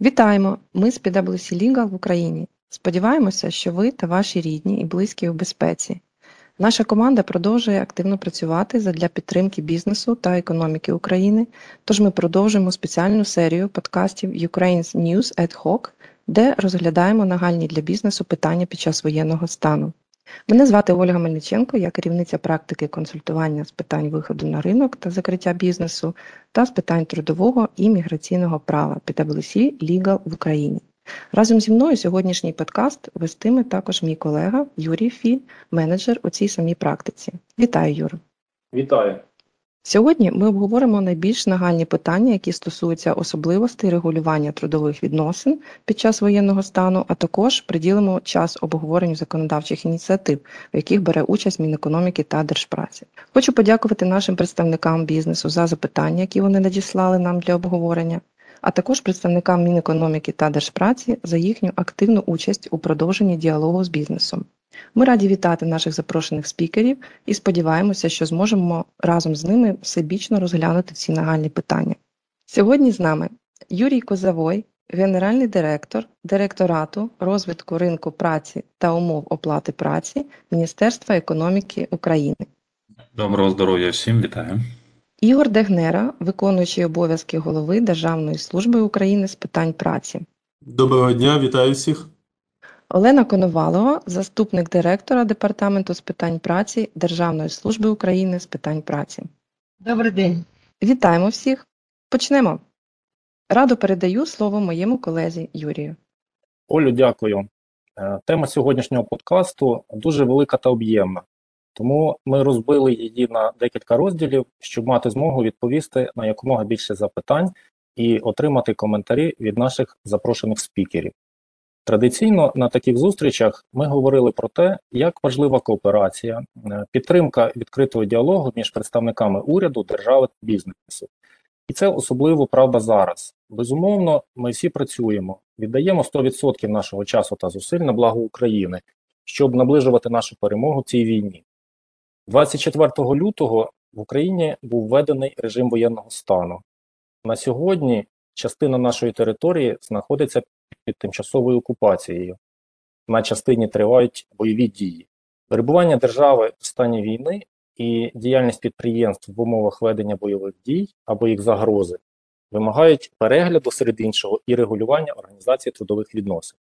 Вітаємо! Ми з PwC Legal в Україні. Сподіваємося, що ви та ваші рідні і близькі у безпеці. Наша команда продовжує активно працювати задля підтримки бізнесу та економіки України, тож ми продовжуємо спеціальну серію подкастів Ukraine's News ad hoc, де розглядаємо нагальні для бізнесу питання під час воєнного стану. Мене звати Ольга Мельниченко, я керівниця практики консультування з питань виходу на ринок та закриття бізнесу та з питань трудового і міграційного права PwC Legal в Україні. Разом зі мною сьогоднішній подкаст вестиме також мій колега Юрій Фі, менеджер у цій самій практиці. Вітаю, Юра! Вітаю! Сьогодні ми обговоримо найбільш нагальні питання, які стосуються особливостей регулювання трудових відносин під час воєнного стану, а також приділимо час обговоренню законодавчих ініціатив, в яких бере участь Мінекономіки та Держпраці. Хочу подякувати нашим представникам бізнесу за запитання, які вони надіслали нам для обговорення, а також представникам Мінекономіки та Держпраці за їхню активну участь у продовженні діалогу з бізнесом. Ми раді вітати наших запрошених спікерів і сподіваємося, що зможемо разом з ними всебічно розглянути ці нагальні питання. Сьогодні з нами Юрій Козавой, генеральний директор директорату розвитку ринку праці та умов оплати праці Міністерства економіки України. Доброго здоров'я всім, вітаю. Ігор Дегнера, виконуючий обов'язки голови Державної служби України з питань праці. Доброго дня, вітаю всіх. Олена Коновалова, заступник директора Департаменту з питань праці Державної служби України з питань праці. Добрий день. Вітаємо всіх. Почнемо. Радо передаю слово моєму колезі Юрію. Олю, дякую. Е, Тема сьогоднішнього подкасту дуже велика та об'ємна, тому ми розбили її на декілька розділів, щоб мати змогу відповісти на якомога більше запитань і отримати коментарі від наших запрошених спікерів. Традиційно на таких зустрічах ми говорили про те, як важлива кооперація, е, підтримка відкритого діалогу між представниками уряду, держави та бізнесу. І це особливо правда зараз. Безумовно, ми всі працюємо, віддаємо 100% нашого часу та зусиль на благо України, щоб наближувати нашу перемогу в цій війні. 24 лютого в Україні був введений режим воєнного стану. На сьогодні частина нашої території знаходиться під тимчасовою окупацією. На частині тривають бойові дії. Перебування держави в стані війни і діяльність підприємств в умовах ведення бойових дій або їх загрози вимагають перегляду серед іншого і регулювання організації трудових відносин.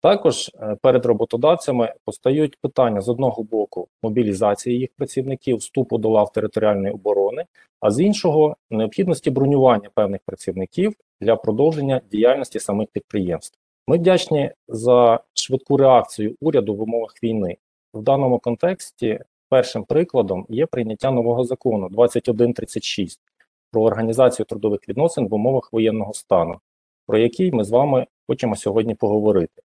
Також е, перед роботодавцями постають питання з одного боку мобілізації їх працівників, вступу до лав територіальної оборони, а з іншого необхідності бронювання певних працівників для продовження діяльності самих підприємств. Ми вдячні за швидку реакцію уряду в умовах війни. В даному контексті першим прикладом є прийняття нового закону 2136 про організацію трудових відносин в умовах воєнного стану, про який ми з вами хочемо сьогодні поговорити.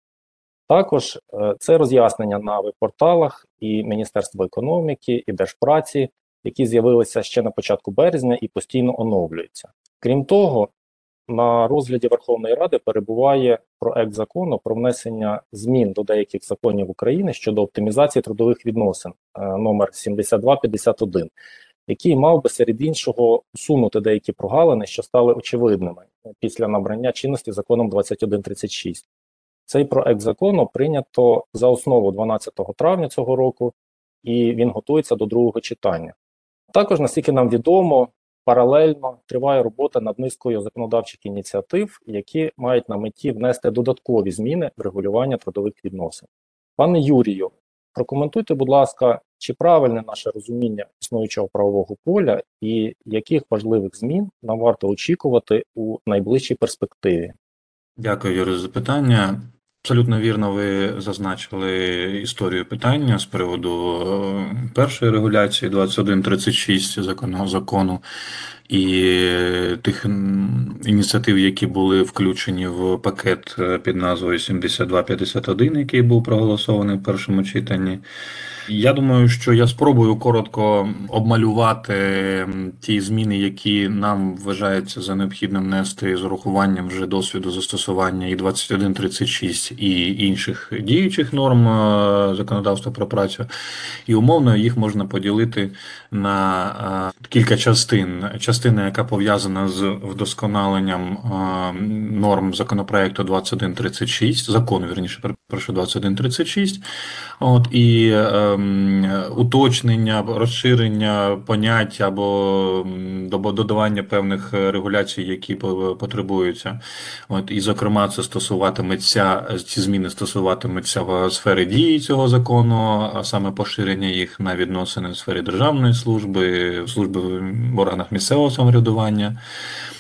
Також е, це роз'яснення на веб-порталах і Міністерства економіки, і Держпраці, які з'явилися ще на початку березня і постійно оновлюються. Крім того, на розгляді Верховної Ради перебуває проект закону про внесення змін до деяких законів України щодо оптимізації трудових відносин е, номер 7251, який мав би серед іншого усунути деякі прогалини, що стали очевидними після набрання чинності законом 2136. Цей проект закону прийнято за основу 12 травня цього року, і він готується до другого читання. Також, наскільки нам відомо, паралельно триває робота над низкою законодавчих ініціатив, які мають на меті внести додаткові зміни в регулювання трудових відносин. Пане Юрію, прокоментуйте, будь ласка, чи правильне наше розуміння існуючого правового поля і яких важливих змін нам варто очікувати у найближчій перспективі? Дякую, Юрій, за питання. Абсолютно вірно, ви зазначили історію питання з приводу е, першої регуляції 2136 законного закону і тих ініціатив, які були включені в пакет е, під назвою 7251, який був проголосований в першому читанні. Я думаю, що я спробую коротко обмалювати ті зміни, які нам вважаються за необхідним нести з урахуванням вже досвіду застосування і 2136 і інших діючих норм е, законодавства про працю, і умовно їх можна поділити на е, кілька частин. Частина, яка пов'язана з вдосконаленням е, норм законопроекту 2136, закону, вірніше, перепрошую, 2136, от, і ем, уточнення, розширення понять або додавання певних е, регуляцій, які потребуються. От, і, зокрема, це стосуватиметься, ці зміни стосуватимуться в сфері дії цього закону, а саме поширення їх на відносини в сфері державної служби, служби в органах місцевого самоврядування.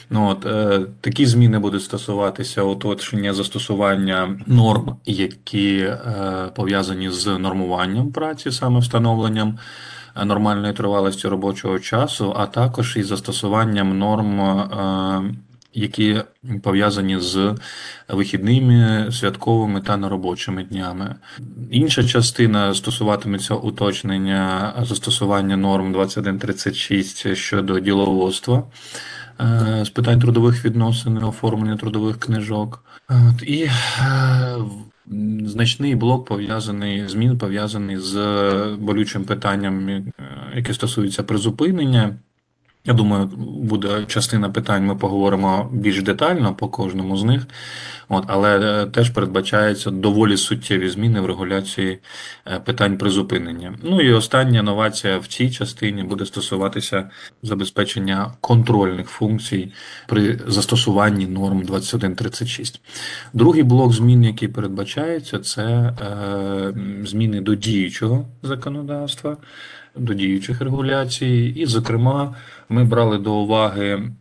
Ну, от, е, такі зміни будуть стосуватися уточнення застосування норм, які е, пов'язані з нормуванням праці, саме встановленням е, нормальної тривалості робочого часу, а також із застосуванням норм, е, які пов'язані з вихідними, святковими та неробочими днями. Інша частина стосуватиметься уточнення застосування норм 2136 щодо діловодства з питань трудових відносин, оформлення трудових книжок. От, і е, значний блок пов'язаний змін пов'язаний з болючим питанням, е, яке стосується призупинення. Я думаю, буде частина питань, ми поговоримо більш детально по кожному з них. От, але е, теж передбачається доволі суттєві зміни в регуляції е, питань призупинення. Ну і остання новація в цій частині буде стосуватися забезпечення контрольних функцій при застосуванні норм 2136. Другий блок змін, який передбачається, це е, зміни до діючого законодавства, до діючих регуляцій, і, зокрема, ми брали до уваги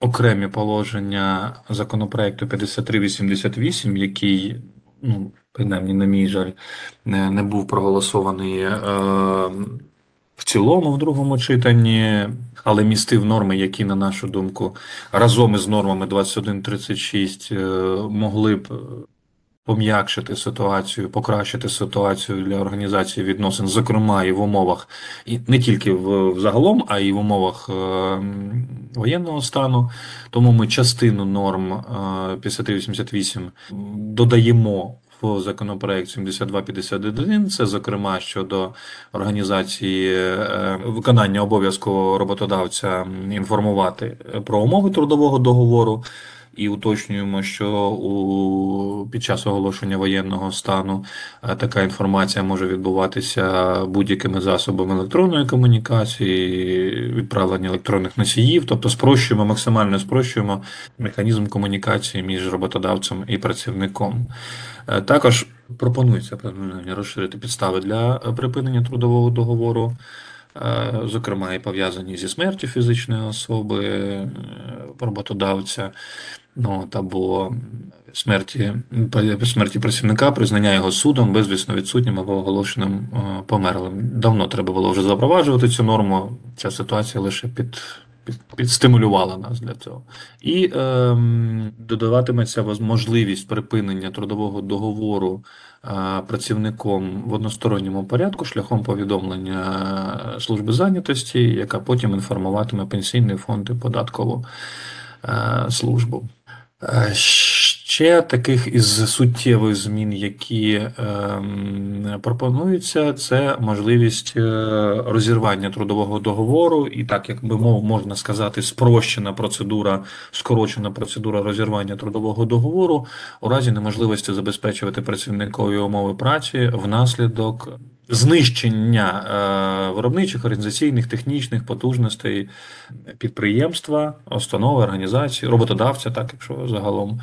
окремі положення законопроекту 5388, який, ну, принаймні, на мій жаль, не, не був проголосований е, в цілому в другому читанні, але містив норми, які, на нашу думку, разом із нормами 2136 е, могли б пом'якшити ситуацію, покращити ситуацію для організації відносин, зокрема і в умовах, і не тільки в, в загалом, а й в умовах е, воєнного стану. Тому ми частину норм е, 5388 додаємо в законопроект 7251, це зокрема щодо організації е, виконання обов'язку роботодавця інформувати про умови трудового договору. І уточнюємо, що у під час оголошення воєнного стану е, така інформація може відбуватися будь-якими засобами електронної комунікації, відправлення електронних носіїв, тобто спрощуємо, максимально спрощуємо механізм комунікації між роботодавцем і працівником. Е, Також пропонується розширити підстави для е, припинення трудового договору. Е, Зокрема, і пов'язані зі смертю фізичної особи, е, роботодавця, ну, або смерті, смерті працівника, признання його судом безвісно відсутнім або оголошеним е, померлим. Давно треба було вже запроваджувати цю норму. Ця ситуація лише під, під, підстимулювала нас для цього. І ем, додаватиметься можливість припинення трудового договору е, працівником в односторонньому порядку шляхом повідомлення е, служби зайнятості, яка потім інформуватиме пенсійний фонд і податкову е, службу. Е, Ще таких із суттєвих змін, які ем, пропонуються, це можливість е, розірвання трудового договору, і так як би мов можна сказати, спрощена процедура, скорочена процедура розірвання трудового договору. У разі неможливості забезпечувати працівникові умови праці внаслідок знищення е, виробничих, організаційних, технічних потужностей підприємства, установи, організації, роботодавця, так якщо загалом,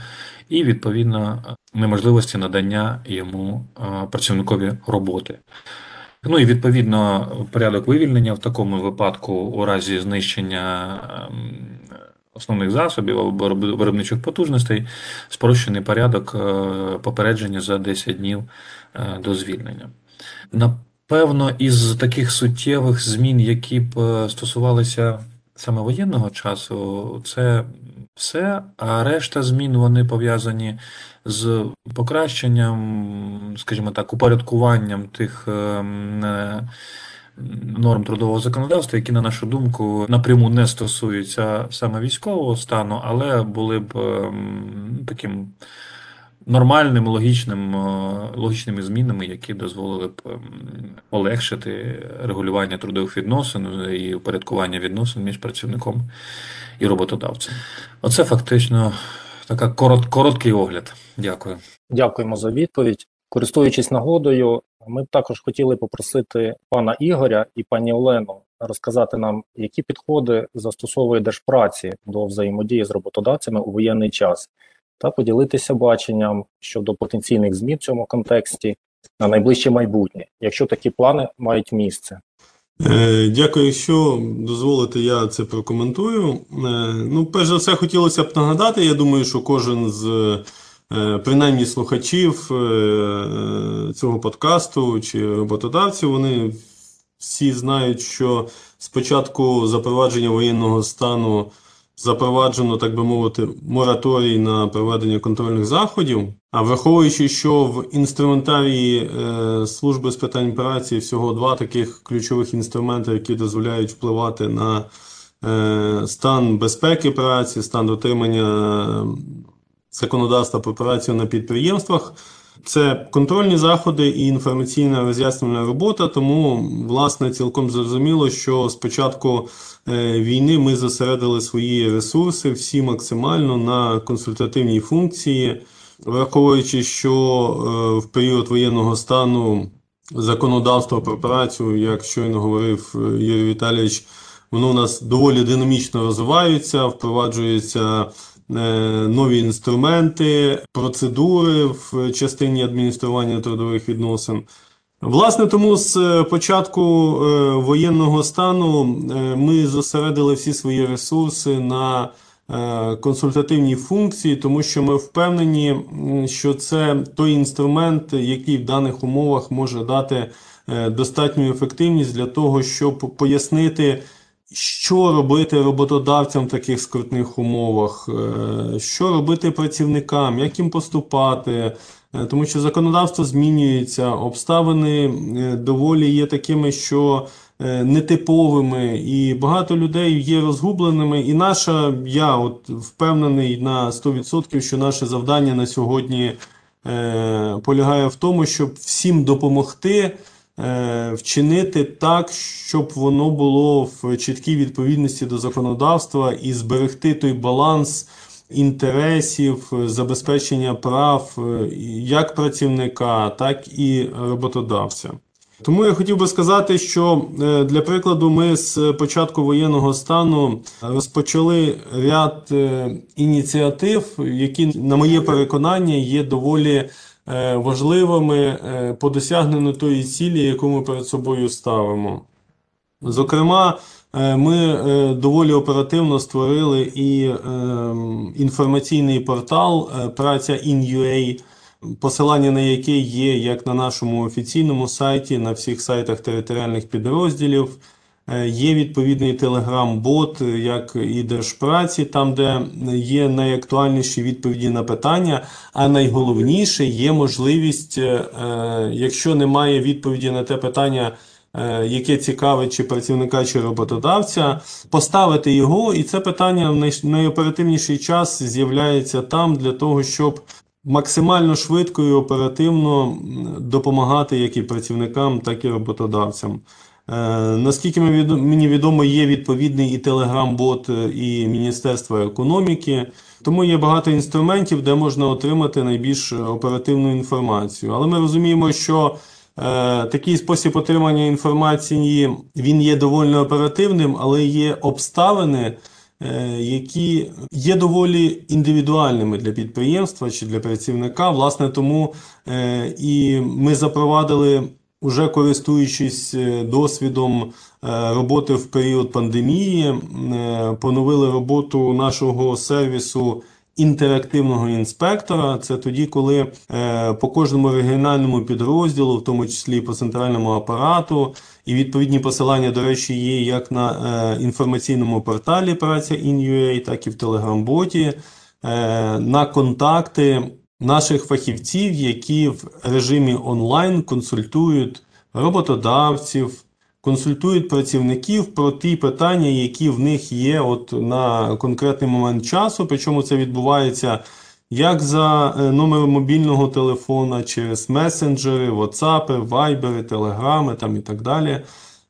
і відповідно неможливості надання йому е, працівникові роботи. Ну і відповідно порядок вивільнення в такому випадку у разі знищення ем, основних засобів або виробничих потужностей, спрощений порядок е, попередження за 10 днів е, до звільнення. Напевно, із таких суттєвих змін, які б стосувалися саме воєнного часу, це все, а решта змін вони пов'язані з покращенням, скажімо так, упорядкуванням тих ем, е, норм трудового законодавства, які, на нашу думку, напряму не стосуються саме військового стану, але були б ем, таким нормальним, логічним, е, логічними змінами, які дозволили б ем, полегшити регулювання трудових відносин і упорядкування відносин між працівником і роботодавцем. Оце фактично така корот, короткий огляд. Дякую. Дякуємо за відповідь. Користуючись нагодою, ми б також хотіли попросити пана Ігоря і пані Олену розказати нам, які підходи застосовує Держпраці до взаємодії з роботодавцями у воєнний час, та поділитися баченням щодо потенційних змін в цьому контексті на найближче майбутнє, якщо такі плани мають місце. Е, Дякую, що дозволите, я це прокоментую. Е, Ну, перш за все, хотілося б нагадати, я думаю, що кожен з е, принаймні слухачів цього подкасту чи роботодавців, вони всі знають, що спочатку запровадження воєнного стану запроваджено, так би мовити, мораторій на проведення контрольних заходів. А враховуючи, що в інструментарії е, служби з питань праці всього два таких ключових інструменти, які дозволяють впливати на е, стан безпеки праці, стан дотримання е, законодавства про працю на підприємствах. Це контрольні заходи і інформаційна роз'яснювальна робота. Тому, власне, цілком зрозуміло, що з початку е, війни ми зосередили свої ресурси всі максимально на консультативній функції, враховуючи, що е, в період воєнного стану законодавство про працю, як щойно говорив е, Юрій Віталійович, воно у нас доволі динамічно розвивається, впроваджується нові інструменти, процедури в частині адміністрування трудових відносин. Власне, тому з е, початку е, воєнного стану е, ми зосередили всі свої ресурси на е, консультативні функції, тому що ми впевнені, що це той інструмент, який в даних умовах може дати е, достатню ефективність для того, щоб пояснити, що робити роботодавцям в таких скрутних умовах, е, що робити працівникам, як їм поступати. Е, Тому що законодавство змінюється, обставини е, доволі є такими, що нетиповими, і багато людей є розгубленими. І наша, я от впевнений на 100%, що наше завдання на сьогодні полягає в тому, щоб всім допомогти вчинити так, щоб воно було в чіткій відповідності до законодавства і зберегти той баланс інтересів, е, забезпечення прав е, як працівника, так і роботодавця. Тому я хотів би сказати, що е, для прикладу ми з початку воєнного стану розпочали ряд е, ініціатив, які, на моє переконання, є доволі е, важливими е, по досягненню тої цілі, яку ми перед собою ставимо. Зокрема, е, ми е, доволі оперативно створили і е, інформаційний портал е, Праця in.ua, посилання на який є як на нашому офіційному сайті, на всіх сайтах територіальних підрозділів. Е, Є відповідний телеграм-бот, е, як і Держпраці, там, де є найактуальніші відповіді на питання. А найголовніше є можливість, е, якщо немає відповіді на те питання, яке цікавить чи працівника, чи роботодавця, поставити його, і це питання в найоперативніший час з'являється там для того, щоб максимально швидко і оперативно допомагати як і працівникам, так і роботодавцям. Е, Наскільки мені відомо, є відповідний і телеграм-бот, е, і Міністерства економіки. Тому є багато інструментів, де можна отримати найбільш оперативну інформацію. Але ми розуміємо, що е, такий спосіб отримання інформації він є доволі оперативним, але є обставини, е, які є доволі індивідуальними для підприємства чи для працівника. Власне, тому е, і ми запровадили, уже користуючись е, досвідом е, роботи в період пандемії, е, поновили роботу нашого сервісу інтерактивного інспектора. Це тоді, коли по кожному регіональному підрозділу, в тому числі по центральному апарату, і відповідні посилання, до речі, є як на інформаційному порталі Праця in.ua, так і в Телеграм-боті, на контакти наших фахівців, які в режимі онлайн консультують роботодавців, консультують працівників про ті питання, які в них є от на конкретний момент часу. Причому це відбувається як за е, номером мобільного телефона, через месенджери, WhatsApp, Viber, Telegram там і так далі.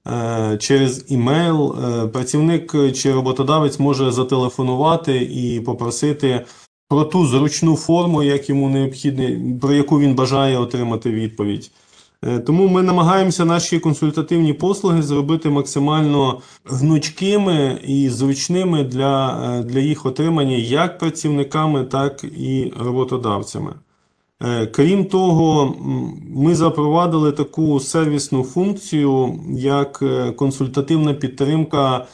Е, Через імейл е, працівник чи роботодавець може зателефонувати і попросити про ту зручну форму, як йому необхідно, про яку він бажає отримати відповідь. Е, Тому ми намагаємося наші консультативні послуги зробити максимально гнучкими і зручними для, е, для їх отримання як працівниками, так і роботодавцями. Е, Крім того, ми запровадили таку сервісну функцію, як консультативна підтримка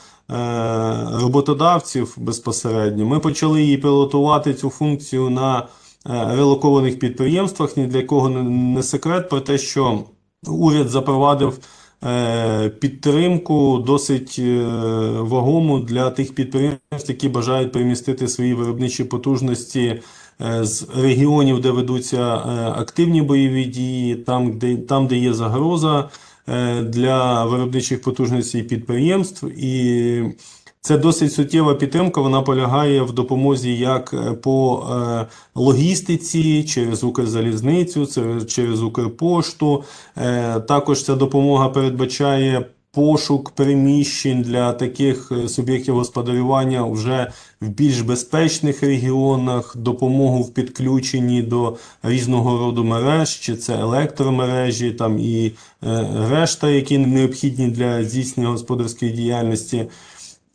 роботодавців безпосередньо. Ми почали її пілотувати цю функцію на е, релокованих підприємствах. Ні для кого не- секрет про те, що уряд запровадив е, підтримку досить е, вагому для тих підприємств, які бажають перемістити свої виробничі потужності е, з регіонів, де ведуться е, активні бойові дії, там, де, там, де є загроза е, для виробничих потужностей підприємств. І це досить суттєва підтримка. Вона полягає в допомозі як е, по е, логістиці, через Укрзалізницю, через Укрпошту. Е, Також ця допомога передбачає пошук приміщень для таких е, суб'єктів господарювання вже в більш безпечних регіонах, допомогу в підключенні до різного роду мереж, чи це електромережі, там і е, решта, які необхідні для здійснення господарської діяльності.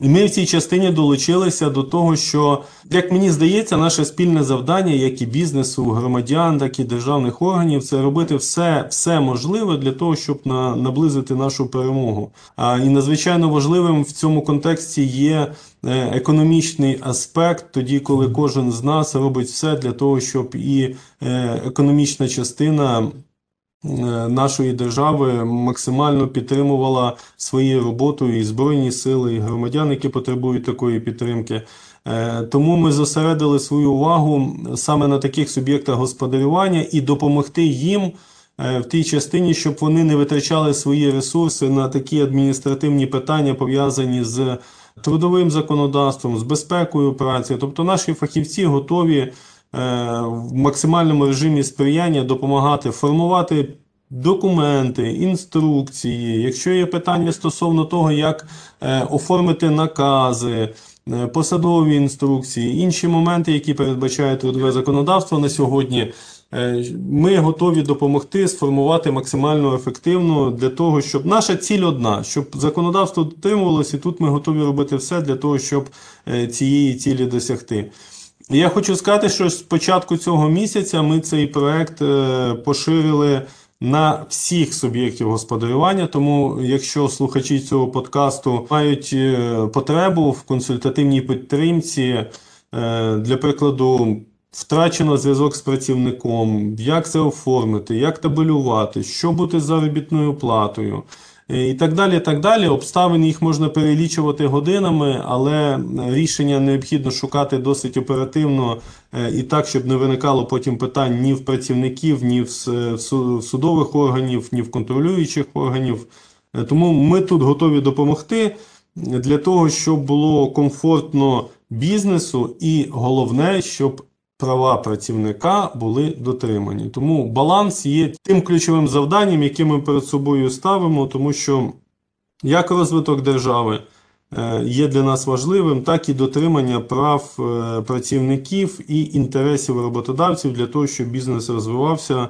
І ми в цій частині долучилися до того, що, як мені здається, наше спільне завдання, як і бізнесу, громадян, так і державних органів, це робити все, все можливе для того, щоб на, наблизити нашу перемогу. А, і надзвичайно важливим в цьому контексті є е, економічний аспект, тоді, коли кожен з нас робить все для того, щоб і е, економічна частина нашої держави максимально підтримувала своєю роботою і Збройні сили, і громадян, які потребують такої підтримки. Е, Тому ми зосередили свою увагу саме на таких суб'єктах господарювання і допомогти їм е, в тій частині, щоб вони не витрачали свої ресурси на такі адміністративні питання, пов'язані з трудовим законодавством, з безпекою праці. Тобто наші фахівці готові е, в максимальному режимі сприяння допомагати формувати документи, інструкції. Якщо є питання стосовно того, як е, оформити накази, е, посадові інструкції, інші моменти, які передбачає трудове законодавство на сьогодні, е, ми готові допомогти сформувати максимально ефективно для того, щоб наша ціль одна, щоб законодавство дотримувалося, і тут ми готові робити все для того, щоб е, цієї цілі досягти. Я хочу сказати, що з початку цього місяця ми цей проект е, поширили на всіх суб'єктів господарювання. Тому, якщо слухачі цього подкасту мають е, потребу в консультативній підтримці, е, для прикладу, втрачено зв'язок з працівником, як це оформити, як табелювати, що бути заробітною платою. Е, І так далі, так далі. Обставин їх можна перелічувати годинами, але рішення необхідно шукати досить оперативно е, і так, щоб не виникало потім питань ні в працівників, ні в судових органів, ні в контролюючих органів. Е, Тому ми тут готові допомогти для того, щоб було комфортно бізнесу, і головне, щоб права працівника були дотримані. Тому баланс є тим ключовим завданням, яке ми перед собою ставимо, тому що як розвиток держави е, є для нас важливим, так і дотримання прав е, працівників і інтересів роботодавців для того, щоб бізнес розвивався,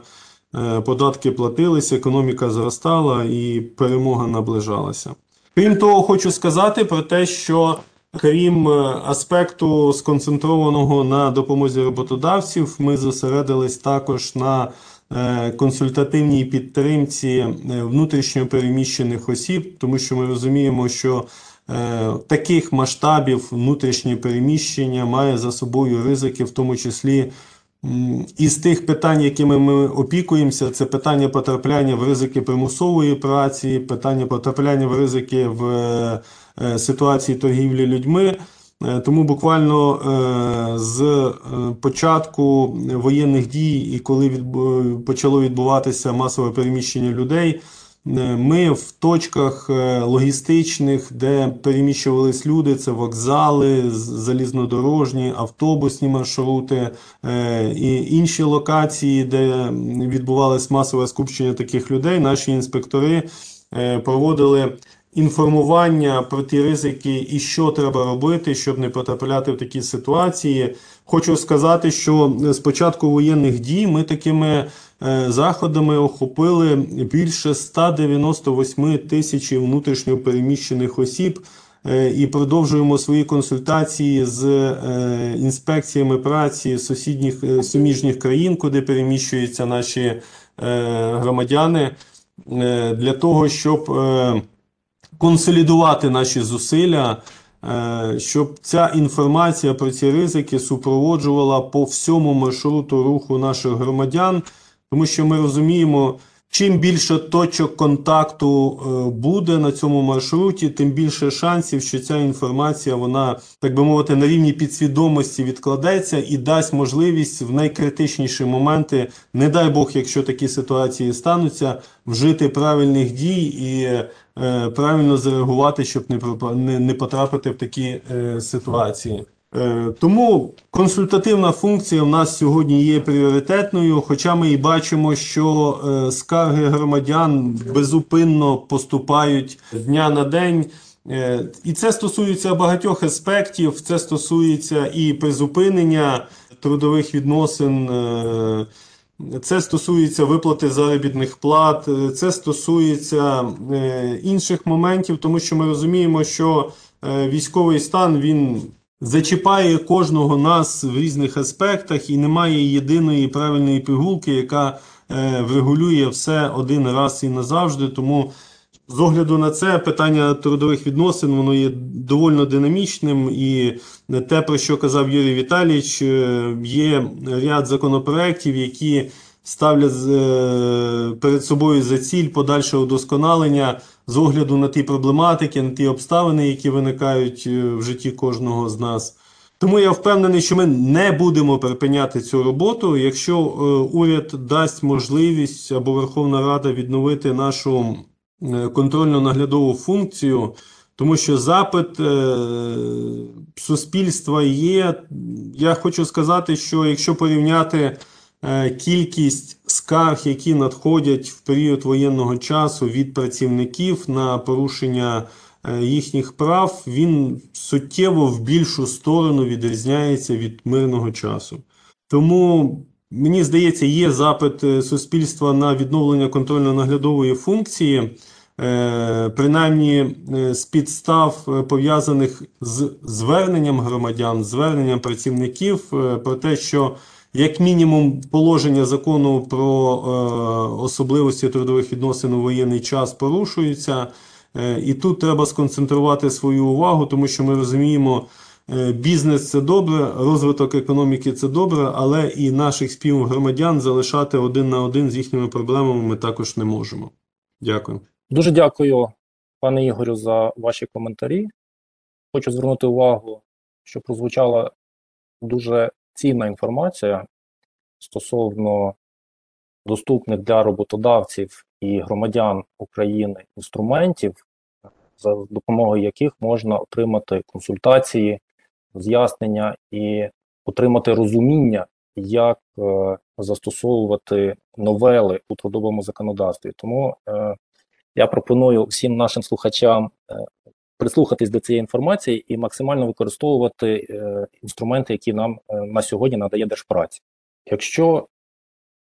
е, податки платилися, економіка зростала і перемога наближалася. Крім того, хочу сказати про те, що крім е, аспекту сконцентрованого на допомозі роботодавців, ми зосередились також на е, консультативній підтримці е, внутрішньо переміщених осіб, тому що ми розуміємо, що таких масштабів внутрішнє переміщення має за собою ризики, в тому числі Із тих питань, якими ми опікуємося, це питання потрапляння в ризики примусової праці, питання потрапляння в ризики в ситуації торгівлі людьми. Е, Тому буквально е, з е, початку воєнних дій і коли почало відбуватися масове переміщення людей, Е, Ми в точках е, логістичних, де переміщувались люди, це вокзали, залізнодорожні, автобусні маршрути е, і інші локації, де відбувалось масове скупчення таких людей, наші інспектори е, проводили інформування про ті ризики і що треба робити, щоб не потрапляти в такі ситуації. Хочу сказати, що з початку воєнних дій ми такими е, заходами охопили більше 198 тисяч внутрішньо переміщених осіб е, і продовжуємо свої консультації з е, інспекціями праці сусідніх суміжніх країн, куди переміщуються наші громадяни, для того, щоб консолідувати наші зусилля, е, щоб ця інформація про ці ризики супроводжувала по всьому маршруту руху наших громадян, тому що ми розуміємо, чим більше точок контакту е, буде на цьому маршруті, тим більше шансів, що ця інформація, вона, так би мовити, на рівні підсвідомості відкладеться і дасть можливість в найкритичніші моменти, не дай Бог, якщо такі ситуації стануться, вжити правильних дій і е, правильно зареагувати, щоб не, потрапити в такі е, ситуації. Е, Тому консультативна функція в нас сьогодні є пріоритетною, хоча ми і бачимо, що е, скарги громадян безупинно поступають дня на день. Е, І це стосується багатьох аспектів. Це стосується і призупинення трудових відносин. це стосується виплати заробітних плат, це стосується інших моментів, тому що ми розуміємо, що військовий стан він зачіпає кожного нас в різних аспектах, і немає єдиної правильної пігулки, яка е, врегулює все один раз і назавжди. Тому з огляду на це питання трудових відносин воно є доволі динамічним, і те, про що казав Юрій Віталійович, е, є ряд законопроєктів, які ставлять е, перед собою за ціль подальше удосконалення з огляду на ті проблематики, на ті обставини, які виникають е, в житті кожного з нас. Тому я впевнений, що ми не будемо припиняти цю роботу, якщо е, уряд дасть можливість або Верховна Рада відновити нашу контрольно-наглядову функцію, тому що запит суспільства є. Я хочу сказати, що якщо порівняти кількість скарг, які надходять в період воєнного часу від працівників на порушення е, їхніх прав, він суттєво в більшу сторону відрізняється від мирного часу. Тому мені здається, є запит е, суспільства на відновлення контрольно-наглядової функції. Е, Принаймні е, з підстав е, пов'язаних з зверненням громадян, зверненням працівників е, про те, що як мінімум положення закону про е, особливості трудових відносин у воєнний час порушуються. Е, І тут треба сконцентрувати свою увагу, тому що ми розуміємо, е, бізнес це добре, розвиток економіки це добре, але і наших співгромадян залишати один на один з їхніми проблемами ми також не можемо. Дякую. Дуже дякую, пане Ігорю, за ваші коментарі. Хочу звернути увагу, що прозвучала дуже цінна інформація стосовно доступних для роботодавців і громадян України інструментів, за допомогою яких можна отримати консультації, роз'яснення і отримати розуміння, як е, застосовувати новели у трудовому законодавстві. Тому е, я пропоную всім нашим слухачам е, прислухатись до цієї інформації і максимально використовувати е, інструменти, які нам е, на сьогодні надає Держпраця. Якщо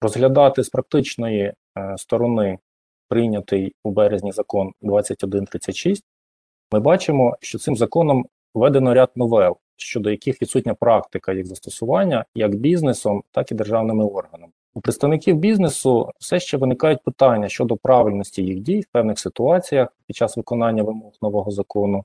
розглядати з практичної е, сторони прийнятий у березні закон 2136, ми бачимо, що цим законом введено ряд новел, щодо яких відсутня практика їх застосування як бізнесом, так і державними органами. У представників бізнесу все ще виникають питання щодо правильності їх дій в певних ситуаціях під час виконання вимог нового закону.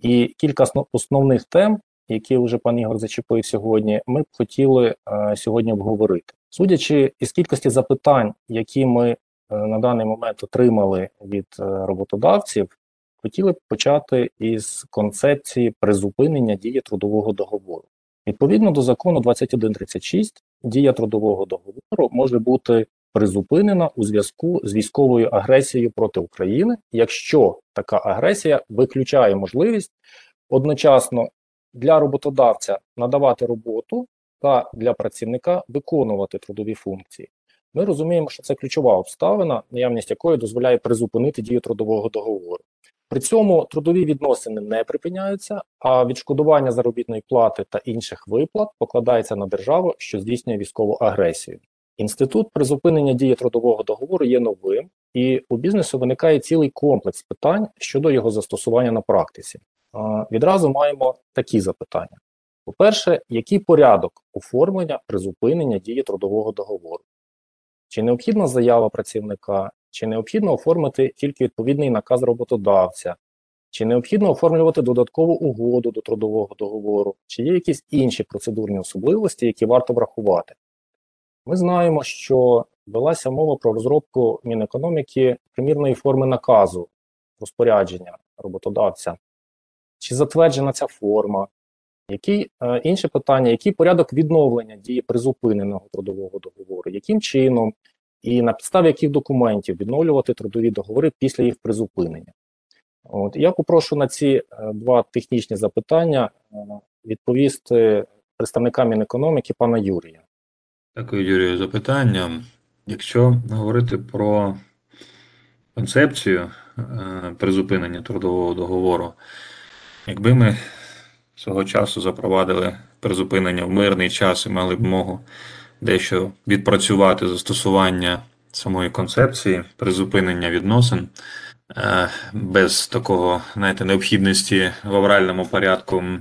І кілька основних тем, які вже пан Ігор зачепив сьогодні, ми б хотіли е, сьогодні обговорити. Судячи із кількості запитань, які ми е, на даний момент отримали від е, роботодавців, хотіли б почати із концепції призупинення дії трудового договору. Відповідно до закону 2136, дія трудового договору може бути призупинена у зв'язку з військовою агресією проти України, якщо така агресія виключає можливість одночасно для роботодавця надавати роботу та для працівника виконувати трудові функції. Ми розуміємо, що це ключова обставина, наявність якої дозволяє призупинити дію трудового договору. При цьому трудові відносини не припиняються, а відшкодування заробітної плати та інших виплат покладається на державу, що здійснює військову агресію. Інститут призупинення дії трудового договору є новим, і у бізнесу виникає цілий комплекс питань щодо його застосування на практиці. Відразу маємо такі запитання: по-перше, який порядок оформлення призупинення дії трудового договору? Чи необхідна заява працівника, чи необхідно оформити тільки відповідний наказ роботодавця, чи необхідно оформлювати додаткову угоду до трудового договору, чи є якісь інші процедурні особливості, які варто врахувати? Ми знаємо, що велася мова про розробку Мінекономіки примірної форми наказу розпорядження роботодавця. Чи затверджена ця форма? Які е, інше питання, який порядок відновлення дії призупиненого трудового договору, яким чином і на підставі яких документів відновлювати трудові договори після їх призупинення? От я попрошу на ці е, два технічні запитання е, відповісти представника Мінекономіки пана Юрія. Дякую, Юрію, за питання. Якщо говорити про концепцію е, призупинення трудового договору, якби ми свого часу запровадили призупинення в мирний час і мали б могу дещо відпрацювати застосування самої концепції призупинення відносин е, без такого, знаєте, необхідності в авральному порядку е,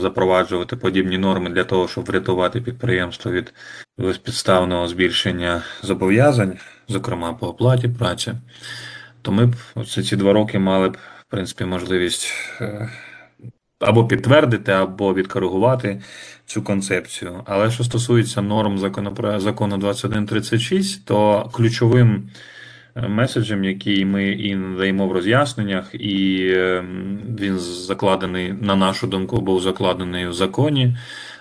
запроваджувати подібні норми для того, щоб врятувати підприємство від безпідставного збільшення зобов'язань, зокрема по оплаті праці, то ми б ці два роки мали б, в принципі, можливість е, або підтвердити, або відкоригувати цю концепцію. Але що стосується норм закону, закону 2136, то ключовим е, меседжем, який ми і надаємо в роз'ясненнях, і е, він закладений, на нашу думку, був закладений в законі.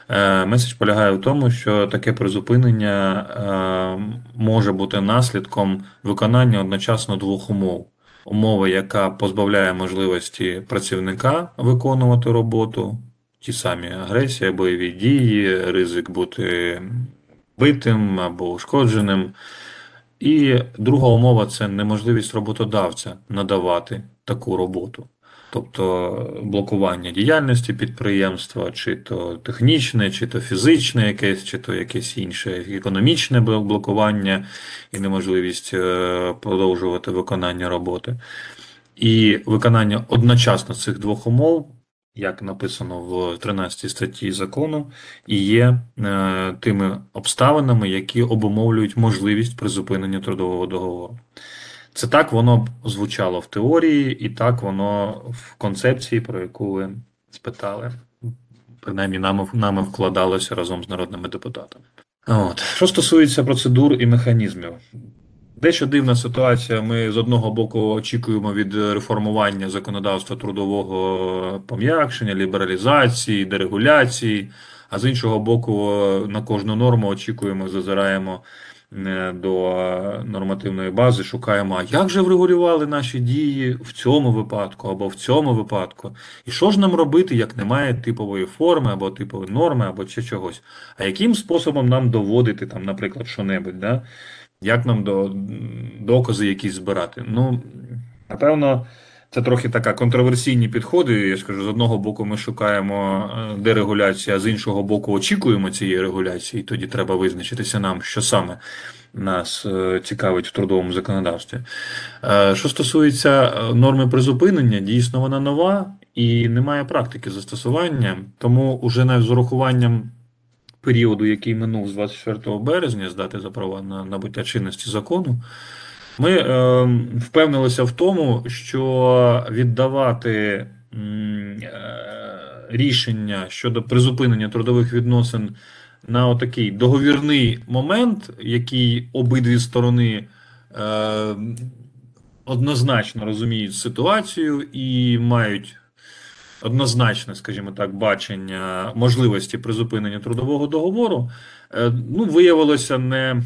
Е, Меседж полягає в тому, що таке призупинення е, може бути наслідком виконання одночасно двох умов. Умова, яка позбавляє можливості працівника виконувати роботу, ті самі агресія, бойові дії, ризик бути битим або ушкодженим. І друга умова це неможливість роботодавця надавати таку роботу. Тобто блокування діяльності підприємства, чи то технічне, чи то фізичне якесь, чи то якесь інше економічне блокування і неможливість е, продовжувати виконання роботи. І виконання одночасно цих двох умов, як написано в 13 статті закону, і є е, тими обставинами, які обумовлюють можливість призупинення трудового договору. Це так воно звучало в теорії, і так воно в концепції, про яку ви спитали. Принаймні, нами, нами вкладалося разом з народними депутатами. От. Що стосується процедур і механізмів, дещо дивна ситуація. Ми з одного боку очікуємо від реформування законодавства трудового пом'якшення, лібералізації, дерегуляції, а з іншого боку, на кожну норму очікуємо, зазираємо до нормативної бази, шукаємо, а як же врегулювали наші дії в цьому випадку або в цьому випадку? І що ж нам робити, як немає типової форми або типової норми, або чи чогось? А яким способом нам доводити, там, наприклад, що-небудь? Да? Як нам до, докази якісь збирати? Ну, напевно, це трохи така контроверсійні підходи. Я ж кажу, з одного боку ми шукаємо е, дерегуляцію, а з іншого боку очікуємо цієї регуляції. І тоді треба визначитися нам, що саме нас е, цікавить в трудовому законодавстві. Е, Що стосується норми призупинення, дійсно вона нова і немає практики застосування, тому уже навіть з урахуванням періоду, який минув з 24 березня, з дати запровадження набуття чинності закону, ми е, впевнилися в тому, що віддавати е, рішення щодо призупинення трудових відносин на отакий договірний момент, який обидві сторони е, однозначно розуміють ситуацію і мають однозначне, скажімо так, бачення можливості призупинення трудового договору, е, ну, виявилося не,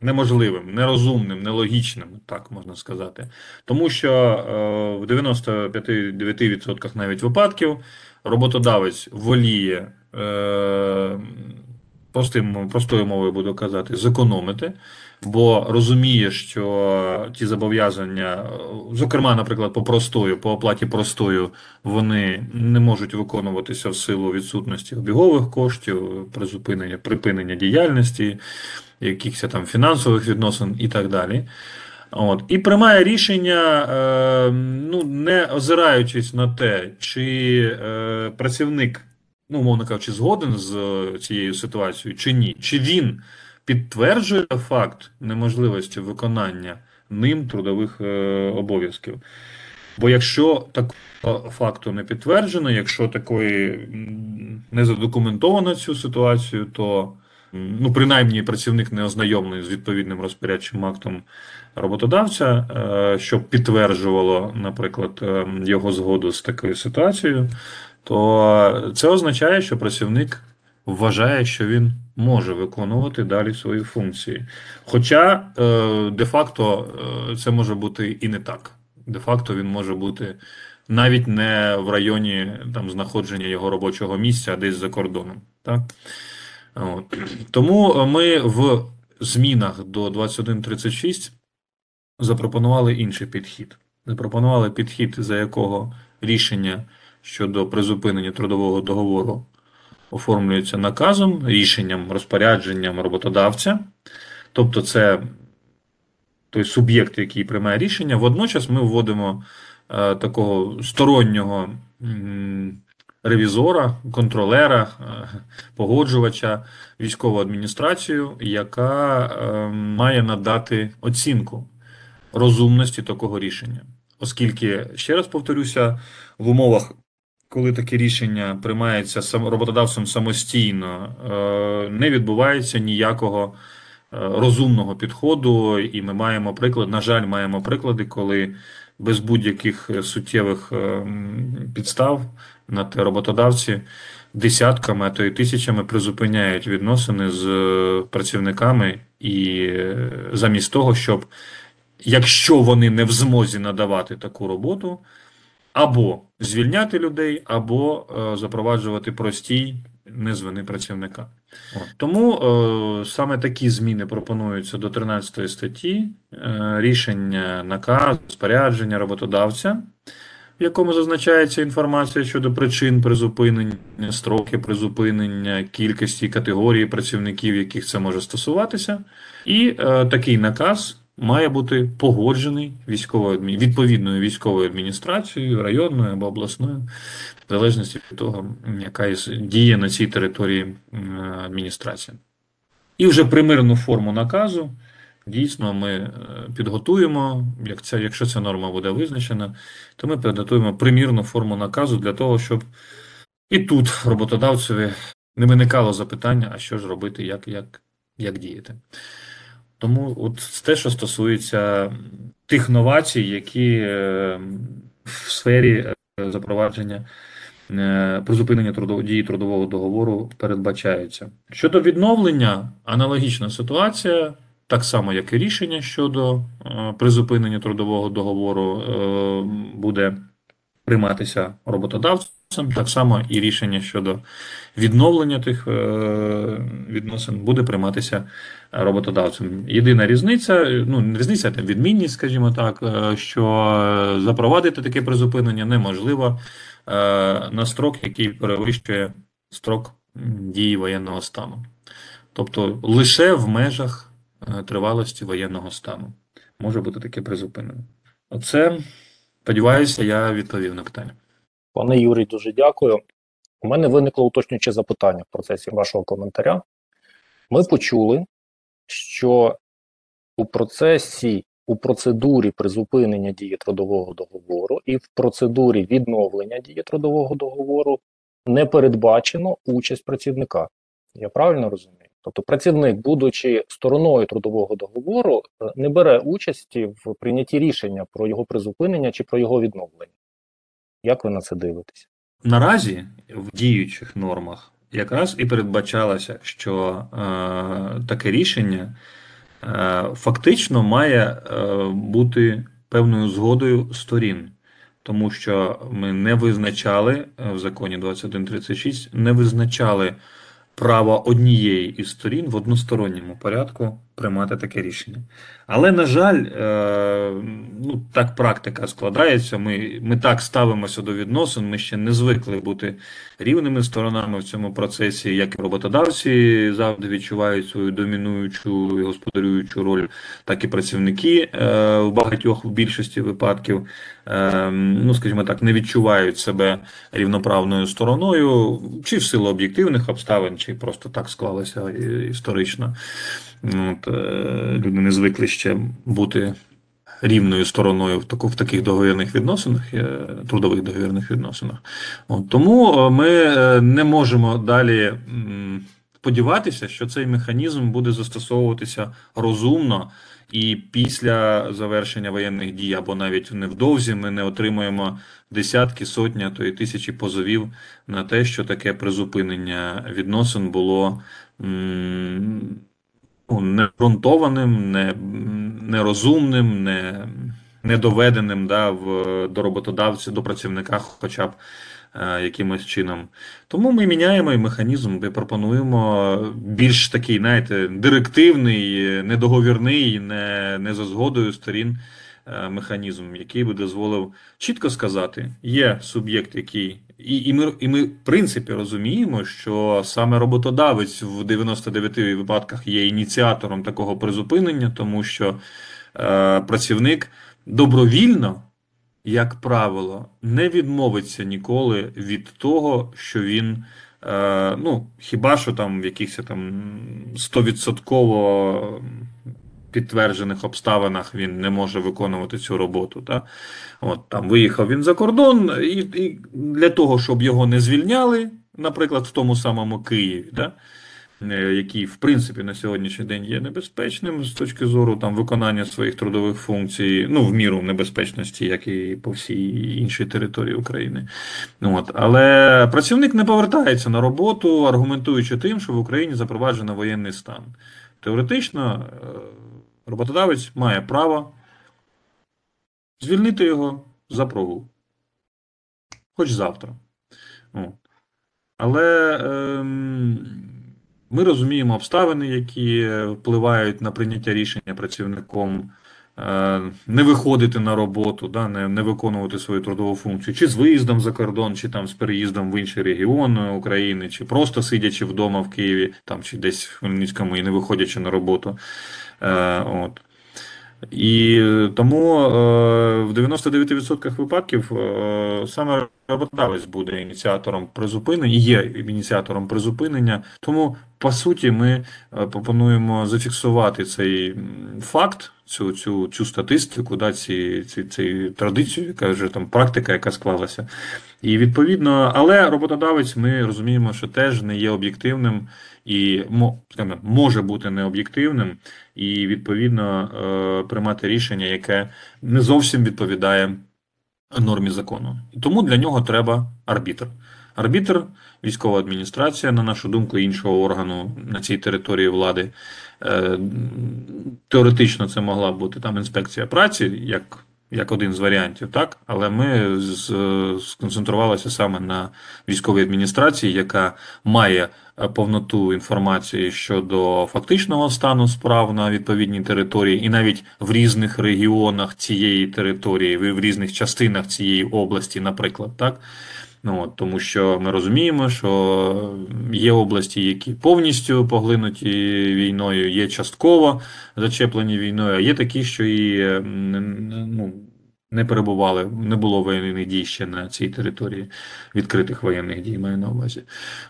неможливим, нерозумним, нелогічним, так можна сказати. Тому що е, в 95-9% навіть випадків роботодавець воліє, е, простим, простою мовою буду казати, зекономити, бо розуміє, що ті зобов'язання, зокрема, наприклад, по простою, по оплаті простою, вони не можуть виконуватися в силу відсутності обігових коштів, призупинення, припинення діяльності, якихось там фінансових відносин і так далі. От. І приймає рішення, е, ну, не озираючись на те, чи е, працівник, ну, умовно кажучи, згоден з е, цією ситуацією, чи ні, чи він підтверджує факт неможливості виконання ним трудових е, обов'язків. Бо якщо такого факту не підтверджено, якщо такої не задокументовано цю ситуацію, то ну, принаймні працівник не ознайомлений з відповідним розпорядчим актом роботодавця, е, що підтверджувало, наприклад, е, його згоду з такою ситуацією, то це означає, що працівник вважає, що він може виконувати далі свої функції. Хоча е, де-факто це може бути і не так. Де-факто він може бути навіть не в районі там, знаходження його робочого місця, а десь за кордоном. Так? От. Тому ми в змінах до 2136 запропонували інший підхід. Запропонували підхід, за якого рішення щодо призупинення трудового договору оформлюється наказом, рішенням, розпорядженням роботодавця. Тобто, це той суб'єкт, який приймає рішення. Водночас ми вводимо е, такого стороннього ревізора, контролера, е, погоджувача, військову адміністрацію, яка е, має надати оцінку розумності такого рішення. Оскільки, ще раз повторюся, в умовах, коли таке рішення приймається роботодавцем самостійно, е, не відбувається ніякого е, розумного підходу, і ми маємо приклад, на жаль, маємо приклади, коли без будь-яких суттєвих е, підстав на те роботодавці десятками, а то й тисячами призупиняють відносини з е, працівниками, і е, замість того, щоб якщо вони не в змозі надавати таку роботу, або звільняти людей, або е, запроваджувати простій не з вини працівника. От. Тому е, саме такі зміни пропонуються до 13 статті е, рішення наказ, спорядження роботодавця, в якому зазначається інформація щодо причин призупинення, строки призупинення, кількості категорії працівників, яких це може стосуватися. І е, такий наказ має бути погоджений військовою відповідною військовою адміністрацією, районною або обласною, в залежності від того, яка діє на цій території адміністрація. І вже примирну форму наказу дійсно ми е, підготуємо, як ця, якщо ця норма буде визначена, то ми підготуємо примірну форму наказу для того, щоб і тут роботодавцеві не виникало запитання, а що ж робити, як, як, як діяти. Тому от те, що стосується тих новацій, які е, в сфері е, запровадження призупинення трудового дії трудового договору передбачаються. Щодо відновлення, аналогічна ситуація, так само, як і рішення щодо е, призупинення трудового договору е, буде прийматися роботодавцем, так само і рішення щодо відновлення тих е, відносин буде прийматися роботодавцем. Єдина різниця, ну не різниця, а відмінність, скажімо так, що запровадити таке призупинення неможливо на строк, який перевищує строк дії воєнного стану. Тобто лише в межах тривалості воєнного стану може бути таке призупинення. Оце, сподіваюся, я відповів на питання. Пане Юрій, дуже дякую. У мене виникло уточнююче запитання в процесі вашого коментаря. Ми почули, що у процесі, у процедурі призупинення дії трудового договору і в процедурі відновлення дії трудового договору не передбачено участь працівника. Я правильно розумію? Тобто працівник, будучи стороною трудового договору, е, не бере участі в прийнятті рішення про його призупинення чи про його відновлення. Як ви на це дивитесь? Наразі в діючих нормах якраз і передбачалося, що е, таке рішення е, фактично має е, бути певною згодою сторін, тому що ми не визначали е, в законі 2136, не визначали право однієї із сторін в односторонньому порядку приймати таке рішення. Але, на жаль, е, ну, так практика складається. Ми, ми так ставимося до відносин, ми ще не звикли бути рівними сторонами в цьому процесі, як і роботодавці завжди відчувають свою домінуючу і господарюючу роль, так і працівники е, в багатьох в більшості випадків, е, ну скажімо так, не відчувають себе рівноправною стороною, чи в силу об'єктивних обставин, чи просто так склалося історично. От, е, люди не звикли ще бути рівною стороною в, таку, в таких договірних відносинах, е, трудових договірних відносинах. От, тому е, ми не можемо далі сподіватися, що цей механізм буде застосовуватися розумно, і після завершення воєнних дій, або навіть невдовзі, ми не отримаємо десятки, сотні, то й тисячі позовів на те, що таке призупинення відносин було. Ну, неґрунтованим, не, нерозумним, не, недоведеним да, в, до роботодавця, до працівника, хоча б е, якимось чином. Тому ми міняємо і механізм, ми пропонуємо більш такий, знаєте, директивний, недоговірний, не, не за згодою сторін е, механізм, який би дозволив чітко сказати, є суб'єкт, який. І, і, ми, і ми, в принципі, розуміємо, що саме роботодавець в 99 випадках є ініціатором такого призупинення, тому що е, працівник добровільно, як правило, не відмовиться ніколи від того, що він, е, ну, хіба що там в якихось там 100% підтверджених обставинах він не може виконувати цю роботу. Та? От там виїхав він за кордон, і, і для того, щоб його не звільняли, наприклад, в тому самому Києві, да? е, який, в принципі, на сьогоднішній день є небезпечним з точки зору там виконання своїх трудових функцій, ну, в міру небезпечності, як і по всій іншій території України. От. Але працівник не повертається на роботу, аргументуючи тим, що в Україні запроваджено воєнний стан. Теоретично е, роботодавець має право звільнити його за прогул. Хоч завтра. Але ем, ми розуміємо обставини, які впливають на прийняття рішення працівником е, не виходити на роботу, да, не, не виконувати свою трудову функцію, чи з виїздом за кордон, чи там з переїздом в інший регіон України, чи просто сидячи вдома в Києві, там, чи десь в Хмельницькому і не виходячи на роботу. Е, от. І тому е, в 99% випадків е, саме роботодавець буде ініціатором призупинення, і є ініціатором призупинення. Тому, по суті, ми пропонуємо зафіксувати цей факт, цю, цю, цю статистику, да, ці, ці, ці традицію, яка вже там практика, яка склалася. І відповідно, але роботодавець, ми розуміємо, що теж не є об'єктивним і мо- скажімо, може бути необ'єктивним, і відповідно е, приймати рішення, яке не зовсім відповідає нормі закону. Тому для нього треба арбітр. Арбітр, військова адміністрація, на нашу думку, іншого органу на цій території влади. Е, Теоретично це могла бути там інспекція праці, як, як один з варіантів, так? Але ми сконцентрувалися саме на військовій адміністрації, яка має е, повноту інформації щодо фактичного стану справ на відповідній території, і навіть в різних регіонах цієї території, в різних частинах цієї області, наприклад, так. Ну, от, тому що ми розуміємо, що є області, які повністю поглинуті війною, є частково зачеплені війною, а є такі, що і ну, не перебували, не було воєнних дій ще на цій території відкритих воєнних дій, маю на увазі.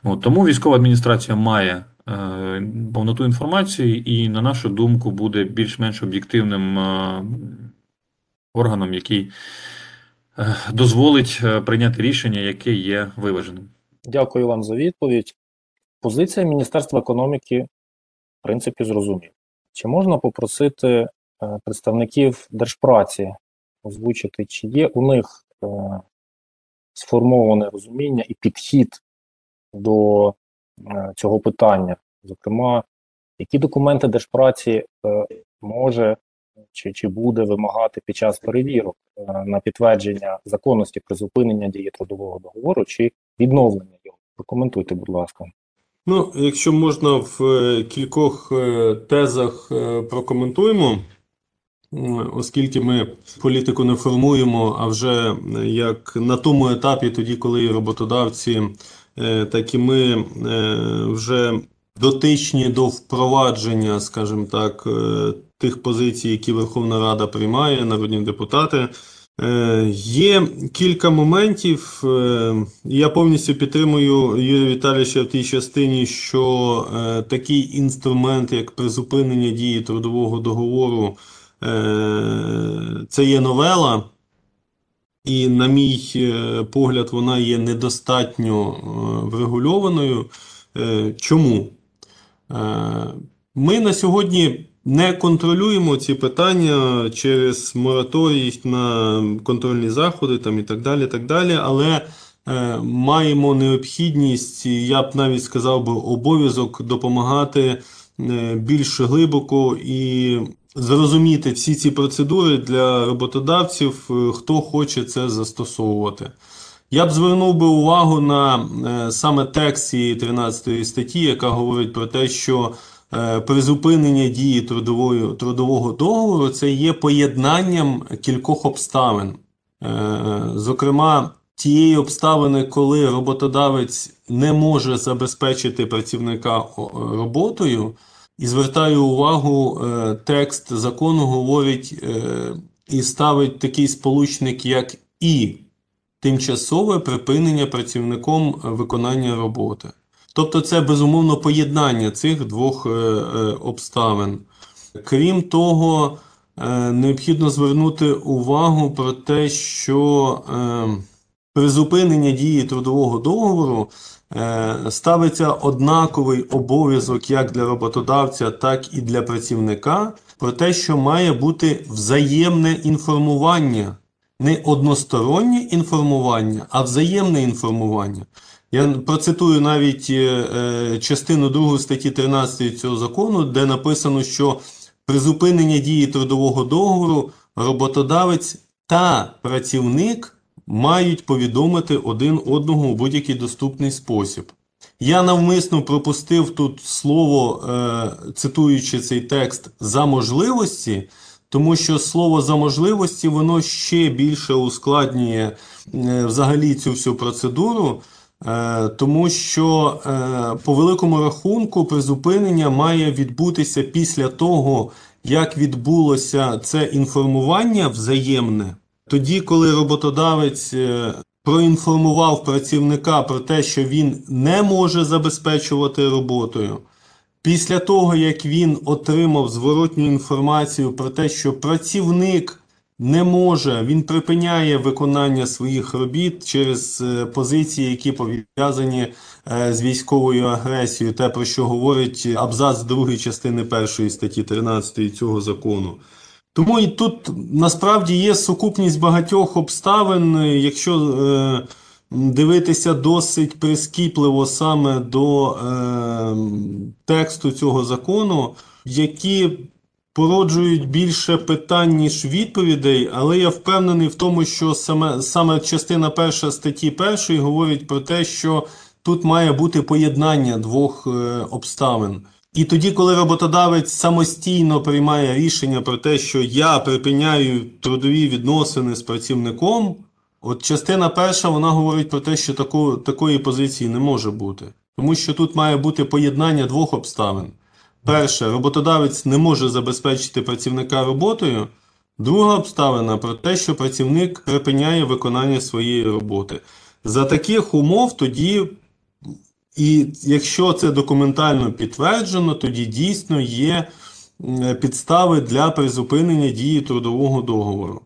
От, тому військова адміністрація має е, повноту інформації і, на нашу думку, буде більш-менш об'єктивним е, органом, який дозволить е, прийняти рішення, яке є виваженим. Дякую вам за відповідь. Позиція Міністерства економіки, в принципі, зрозуміла. Чи можна попросити е, представників держпраці озвучити, чи є у них е, сформоване розуміння і підхід до е, цього питання? Зокрема, Які документи Держпраці е, може чи, чи буде вимагати під час перевірок е, на підтвердження законності призупинення дії трудового договору чи відновлення його? Прокоментуйте, будь ласка. Ну, якщо можна в е, кількох е, тезах прокоментуємо, оскільки ми політику не формуємо, а вже як на тому етапі, тоді, коли роботодавці, так і ми вже дотичні до впровадження, скажімо так, тих позицій, які Верховна Рада приймає, народні депутати. Е, Є кілька моментів. е, Я повністю підтримую Юрія Віталійовича в тій частині, що е, такий інструмент, як призупинення дії трудового договору, е, це є новела, і, на мій е, погляд, вона є недостатньо е, врегульованою. Е, Чому? Ми на сьогодні не контролюємо ці питання через мораторій на контрольні заходи там і так далі, так далі, але е, маємо необхідність, я б навіть сказав би, обов'язок допомагати е, більш глибоко і зрозуміти всі ці процедури для роботодавців, е, хто хоче це застосовувати. Я б звернув би увагу на е, саме текст цієї 13 статті, яка говорить про те, що призупинення дії трудової, трудового договору це є поєднанням кількох обставин. Е, Зокрема, тієї обставини, коли роботодавець не може забезпечити працівника роботою, і звертаю увагу, е, текст закону говорить е, і ставить такий сполучник, як і тимчасове припинення працівником виконання роботи. Тобто це безумовно поєднання цих двох е, е, обставин. Крім того, е, необхідно звернути увагу про те, що призупинення дії трудового договору ставиться однаковий обов'язок як для роботодавця, так і для працівника про те, що має бути взаємне інформування. Не одностороннє інформування, а взаємне інформування. Я процитую навіть е, е, частину 2 статті 13 цього закону, де написано, що призупинення дії трудового договору роботодавець та працівник мають повідомити один одного у будь-який доступний спосіб. Я навмисно пропустив тут слово, е, цитуючи цей текст, за можливості, тому що слово за можливості воно ще більше ускладнює взагалі цю всю процедуру, тому що е, по великому рахунку призупинення має відбутися після того, як відбулося це інформування взаємне. Тоді, коли роботодавець е, проінформував працівника про те, що він не може забезпечувати роботою. Після того, як він отримав зворотню інформацію про те, що працівник не може, він припиняє виконання своїх робіт через е, позиції, які пов'язані е, з військовою агресією, те, про що говорить абзац 2 частини 1 статті 13 цього закону. Тому і тут насправді є сукупність багатьох обставин, якщо е, дивитися досить прискіпливо саме до е, тексту цього закону, які породжують більше питань, ніж відповідей, але я впевнений в тому, що саме, саме частина перша статті першої говорить про те, що тут має бути поєднання двох е, обставин. І тоді, коли роботодавець самостійно приймає рішення про те, що я припиняю трудові відносини з працівником, от частина перша вона говорить про те, що таку, такої позиції не може бути. Тому що тут має бути поєднання двох обставин. Перше, роботодавець не може забезпечити працівника роботою. Друга обставина про те, що працівник припиняє виконання своєї роботи. За таких умов тоді і якщо це документально підтверджено, тоді дійсно є підстави для призупинення дії трудового договору.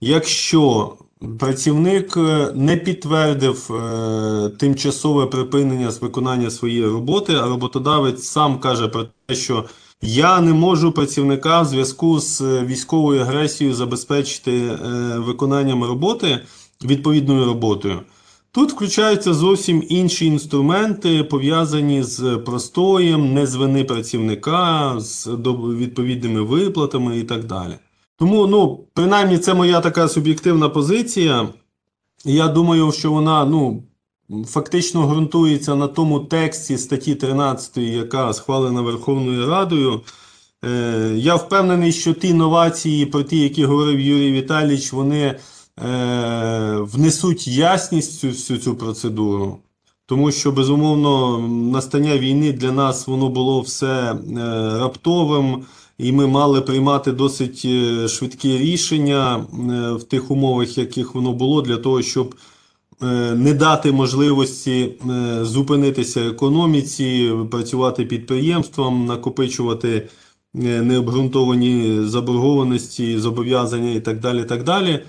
Якщо працівник е, не підтвердив е, тимчасове припинення з виконання своєї роботи, а роботодавець сам каже про те, що я не можу працівника в зв'язку з е, військовою агресією забезпечити е, виконанням роботи відповідною роботою, Тут включаються зовсім інші інструменти, пов'язані з простоєм, не з вини працівника, з відповідними виплатами і так далі. Тому, ну, принаймні, це моя така суб'єктивна позиція. Я думаю, що вона, ну, фактично ґрунтується на тому тексті статті 13, яка схвалена Верховною Радою. Е, Я впевнений, що ті новації, про ті, які говорив Юрій Віталійович, вони е, внесуть ясність цю, всю цю процедуру. Тому що, безумовно, настання війни для нас воно було все е, раптовим, і ми мали приймати досить е, швидкі рішення е, в тих умовах, яких воно було, для того, щоб е, не дати можливості зупинитися економіці, працювати підприємствам, накопичувати необґрунтовані заборгованості, зобов'язання і так далі. так далі.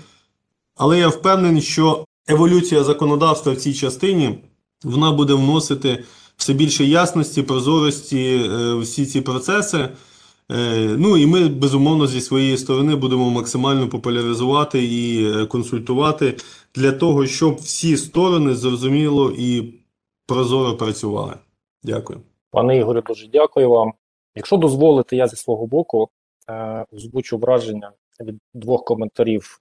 Але я впевнений, що еволюція законодавства в цій частині вона буде вносити все більше ясності, прозорості всі ці процеси. Е, Ну і ми безумовно зі своєї сторони будемо максимально популяризувати і е, консультувати для того, щоб всі сторони зрозуміло і прозоро працювали. Дякую. Пане Ігорю, дуже дякую вам. Якщо дозволите, я зі свого боку е, озвучу враження від двох коментарів.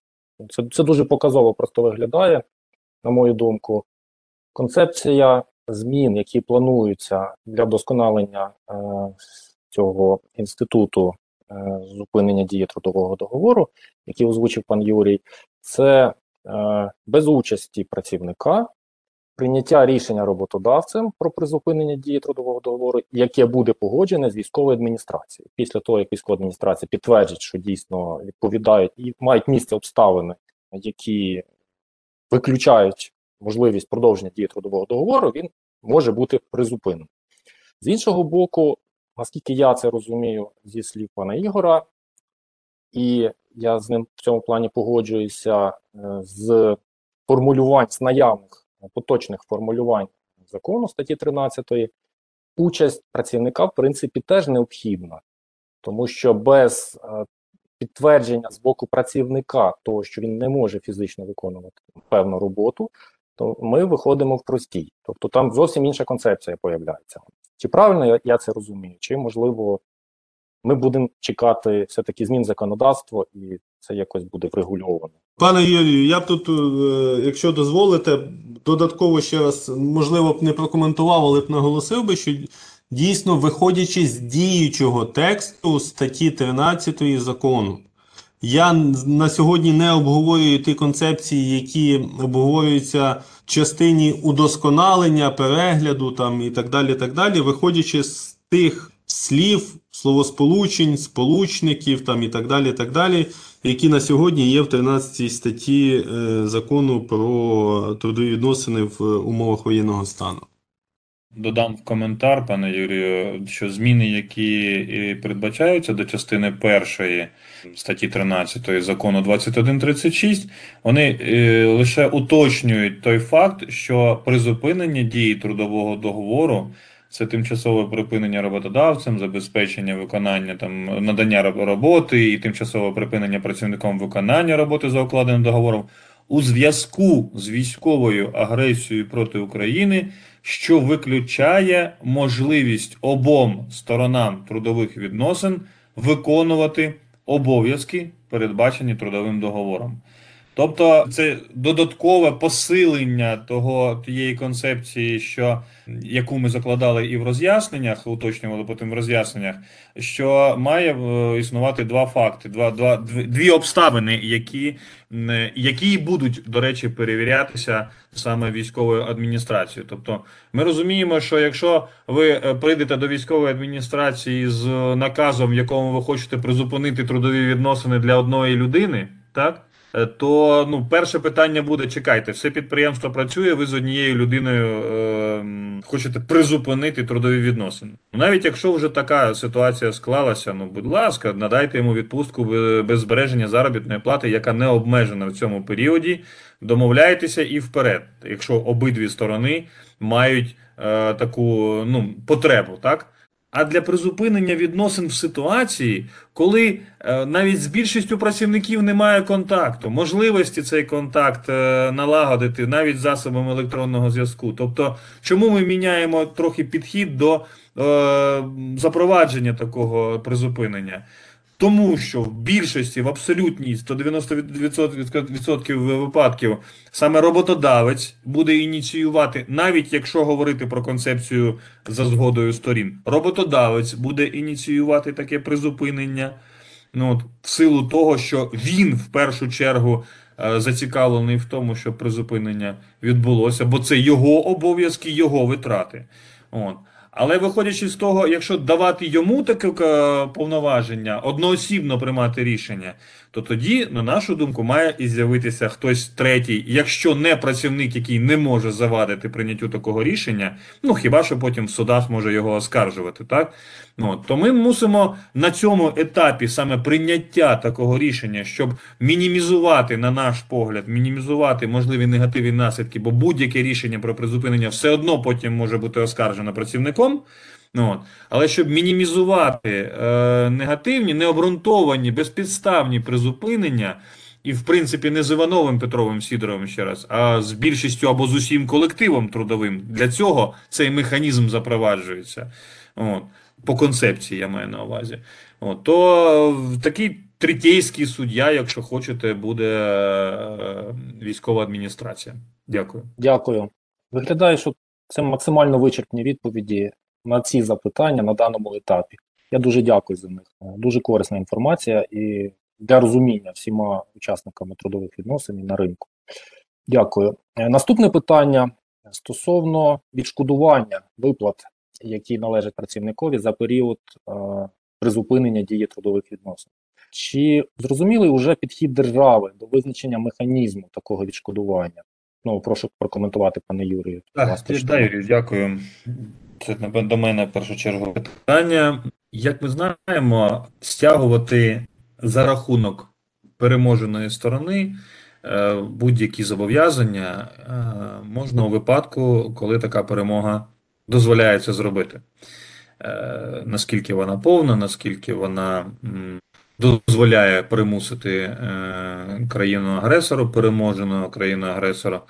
Це, це дуже показово просто виглядає, на мою думку. Концепція змін, які плануються для вдосконалення е, цього інституту е, зупинення дії трудового договору, який озвучив пан Юрій, це е, без участі працівника прийняття рішення роботодавцем про призупинення дії трудового договору, яке буде погоджене з військовою адміністрацією. Після того, як військова адміністрація підтвердить, що дійсно відповідають і мають місце обставини, які виключають можливість продовження дії трудового договору, він може бути призупинений. З іншого боку, наскільки я це розумію зі слів пана Ігора, і я з ним в цьому плані погоджуюся е, з формулювань з наявних поточних формулювань закону статті 13, участь працівника, в принципі, теж необхідна, тому що без е, підтвердження з боку працівника того, що він не може фізично виконувати певну роботу, то ми виходимо в простій. Тобто там зовсім інша концепція появляється. Чи правильно я, це розумію, чи можливо ми будемо чекати все-таки змін законодавства і це якось буде врегульовано. Пане Юрію, я б тут, е, якщо дозволите, додатково ще раз, можливо, б не прокоментував, але б наголосив би, що дійсно, виходячи з діючого тексту статті 13 закону, я на сьогодні не обговорюю ті концепції, які обговорюються в частині удосконалення, перегляду там і так далі. так далі, Виходячи з тих слів, словосполучень, сполучників там і так далі, так далі, які на сьогодні є в 13 статті е, закону про трудові відносини в умовах воєнного стану. Додам в коментар, пане Юрію, що зміни, які передбачаються до частини першої статті 13 закону 2136, вони е, лише уточнюють той факт, що призупинення дії трудового договору це тимчасове припинення роботодавцем, забезпечення виконання там надання роботи і тимчасове припинення працівником виконання роботи за укладеним договором у зв'язку з військовою агресією проти України, що виключає можливість обом сторонам трудових відносин виконувати обов'язки, передбачені трудовим договором. Тобто це додаткове посилення того тієї концепції, що яку ми закладали і в роз'ясненнях, уточнювали потім в роз'ясненнях, що має е, існувати два факти, два, два, дві, обставини, які, які будуть, до речі, перевірятися саме військовою адміністрацією. Тобто, ми розуміємо, що якщо ви е, прийдете до військової адміністрації з наказом, в якому ви хочете призупинити трудові відносини для одної людини, так? Е, То ну, перше питання буде: чекайте, все підприємство працює, ви з однією людиною е, хочете призупинити трудові відносини. Навіть якщо вже така ситуація склалася, ну будь ласка, надайте йому відпустку бе- без збереження заробітної плати, яка не обмежена в цьому періоді. Домовляйтеся і вперед, якщо обидві сторони мають е, таку ну, потребу, так? А для призупинення відносин в ситуації, коли е, навіть з більшістю працівників немає контакту, можливості цей контакт е, налагодити навіть засобами електронного зв'язку. Тобто, чому ми міняємо трохи підхід до е, запровадження такого призупинення? Тому що в більшості, в абсолютній 190% випадків саме роботодавець буде ініціювати, навіть якщо говорити про концепцію за згодою сторін, роботодавець буде ініціювати таке призупинення. Ну, от, в силу того, що він в першу чергу е, зацікавлений в тому, щоб призупинення відбулося, бо це його обов'язки, його витрати. От. Але виходячи з того, якщо давати йому таке е, повноваження, одноосібно приймати рішення, то тоді, на нашу думку, має і з'явитися хтось третій, якщо не працівник, який не може завадити прийняттю такого рішення, ну хіба що потім в судах може його оскаржувати, так? Ну, то ми мусимо на цьому етапі саме прийняття такого рішення, щоб мінімізувати, на наш погляд, мінімізувати можливі негативні наслідки, бо будь-яке рішення про призупинення все одно потім може бути оскаржено працівником. Ну, от. Але щоб мінімізувати е, негативні, необґрунтовані, безпідставні призупинення, і, в принципі, не з Івановим Петровим Сідоровим ще раз, а з більшістю або з усім колективом трудовим, для цього цей механізм запроваджується. От. По концепції я маю на увазі. От. То е, такий третійський суддя, якщо хочете, буде е, військова адміністрація. Дякую. Дякую. Виглядає, що це максимально вичерпні відповіді на ці запитання на даному етапі. Я дуже дякую за них. Дуже корисна інформація і для розуміння всіма учасниками трудових відносин і на ринку. Дякую. Е, Наступне питання стосовно відшкодування виплат, які належать працівникові за період е, призупинення дії трудових відносин. Чи зрозумілий уже підхід держави до визначення механізму такого відшкодування? Ну, прошу прокоментувати, пане Юрію. Так, да, Юрій, дякую. Це до мене в першу чергу питання. Як ми знаємо, стягувати за рахунок переможеної сторони е, будь-які зобов'язання е, можна у випадку, коли така перемога дозволяє це зробити. Е, Наскільки вона повна, наскільки вона дозволяє примусити е, країну-агресору, переможеного країну-агресора,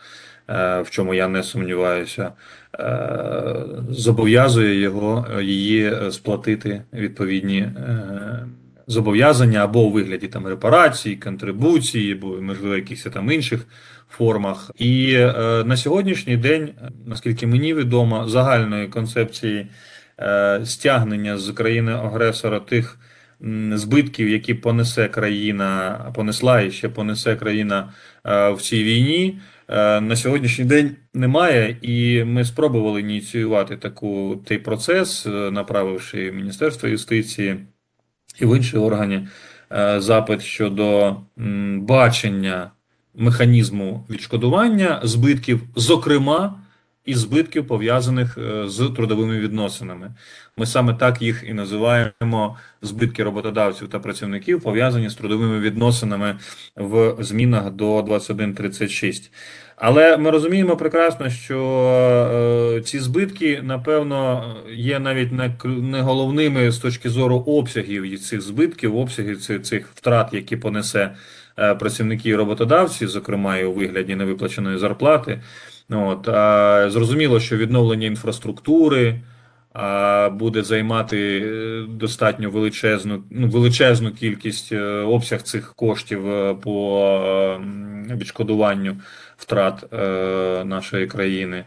е, в чому я не сумніваюся, е, зобов'язує його її сплатити відповідні зобов'язання або у вигляді там репарацій, контрибуції, або можливо якихось там інших формах. І е, на сьогоднішній день, наскільки мені відомо, загальної концепції е, стягнення з країни-агресора тих м, збитків, які понесе країна, понесла і ще понесе країна е, в цій війні. е, На сьогоднішній день немає, і ми спробували ініціювати таку цей процес, е, направивши Міністерство юстиції і в інші органи запит щодо бачення механізму відшкодування збитків, зокрема і збитків пов'язаних е, з трудовими відносинами. Ми саме так їх і називаємо збитки роботодавців та працівників, пов'язані з трудовими відносинами в змінах до 2136. Але ми розуміємо прекрасно, що е, ці збитки, напевно, є навіть не, головними з точки зору обсягів цих збитків, обсягів цих, цих втрат, які понесе е, працівники і роботодавці, зокрема і у вигляді невиплаченої зарплати. От, а, зрозуміло, що відновлення інфраструктури а, буде займати е, достатньо величезну, ну, величезну кількість е, обсяг цих коштів е, по відшкодуванню втрат а, нашої країни.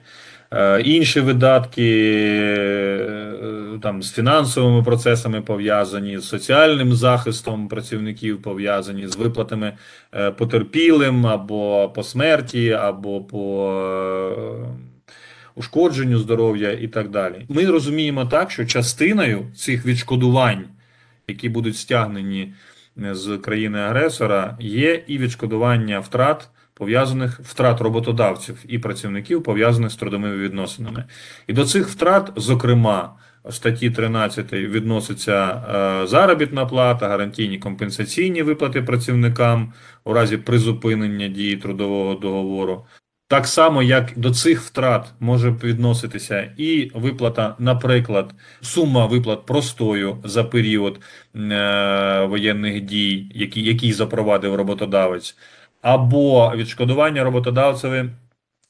Е, Інші видатки е, там з фінансовими процесами пов'язані, з соціальним захистом працівників пов'язані, з виплатами е, потерпілим або по смерті, або по ушкодженню здоров'я і так далі. Ми розуміємо так, що частиною цих відшкодувань, які будуть стягнені з країни-агресора, є і відшкодування втрат пов'язаних втрат роботодавців і працівників, пов'язаних з трудовими відносинами. І до цих втрат, зокрема, в статті 13 відноситься е, заробітна плата, гарантійні компенсаційні виплати працівникам у разі призупинення дії трудового договору. Так само, як до цих втрат може відноситися і виплата, наприклад, сума виплат простою за період е, воєнних дій, які, який запровадив роботодавець, або відшкодування роботодавцеві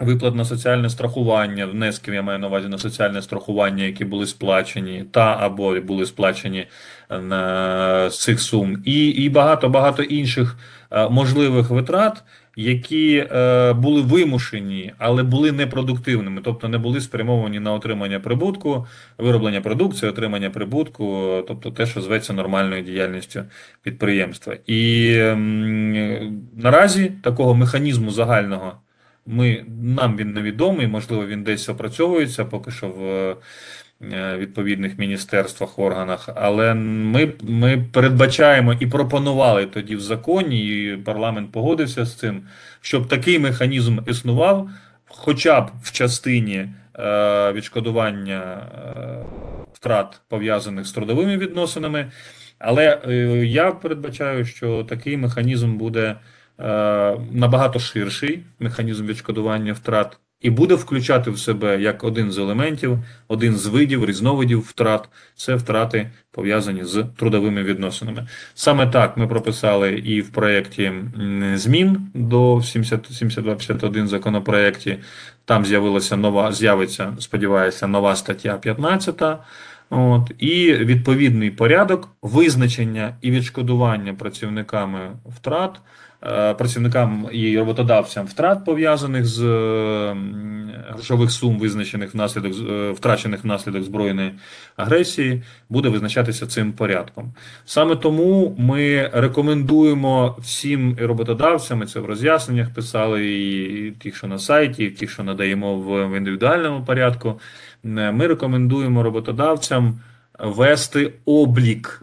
виплат на соціальне страхування, внесків я маю на увазі на соціальне страхування, які були сплачені, та або були сплачені на цих сум, і, і багато багато інших е, можливих витрат, які е, були вимушені, але були непродуктивними, тобто не були спрямовані на отримання прибутку, вироблення продукції, отримання прибутку, тобто те, що зветься нормальною діяльністю підприємства. І м, наразі такого механізму загального ми, нам він невідомий, можливо, він десь опрацьовується поки що в е, відповідних міністерствах, органах, але ми, ми передбачаємо і пропонували тоді в законі, і парламент погодився з цим, щоб такий механізм існував, хоча б в частині е, відшкодування е, втрат пов'язаних з трудовими відносинами. Але е, я передбачаю, що такий механізм буде е, набагато ширший механізм відшкодування втрат і буде включати в себе як один з елементів, один з видів, різновидів втрат це втрати пов'язані з трудовими відносинами. Саме так ми прописали і в проєкті змін до 7251 законопроєкті. Там з'явилася нова, з'явиться, сподіваюся, нова стаття 15. От, і відповідний порядок визначення і відшкодування працівниками втрат, працівникам і роботодавцям втрат пов'язаних з е, грошових сум, визначених внаслідок е, втрачених внаслідок збройної агресії, буде визначатися цим порядком. Саме тому ми рекомендуємо всім роботодавцям, і це в роз'ясненнях писали, і ті, що на сайті, і ті, що надаємо в індивідуальному порядку. Е, Ми рекомендуємо роботодавцям вести облік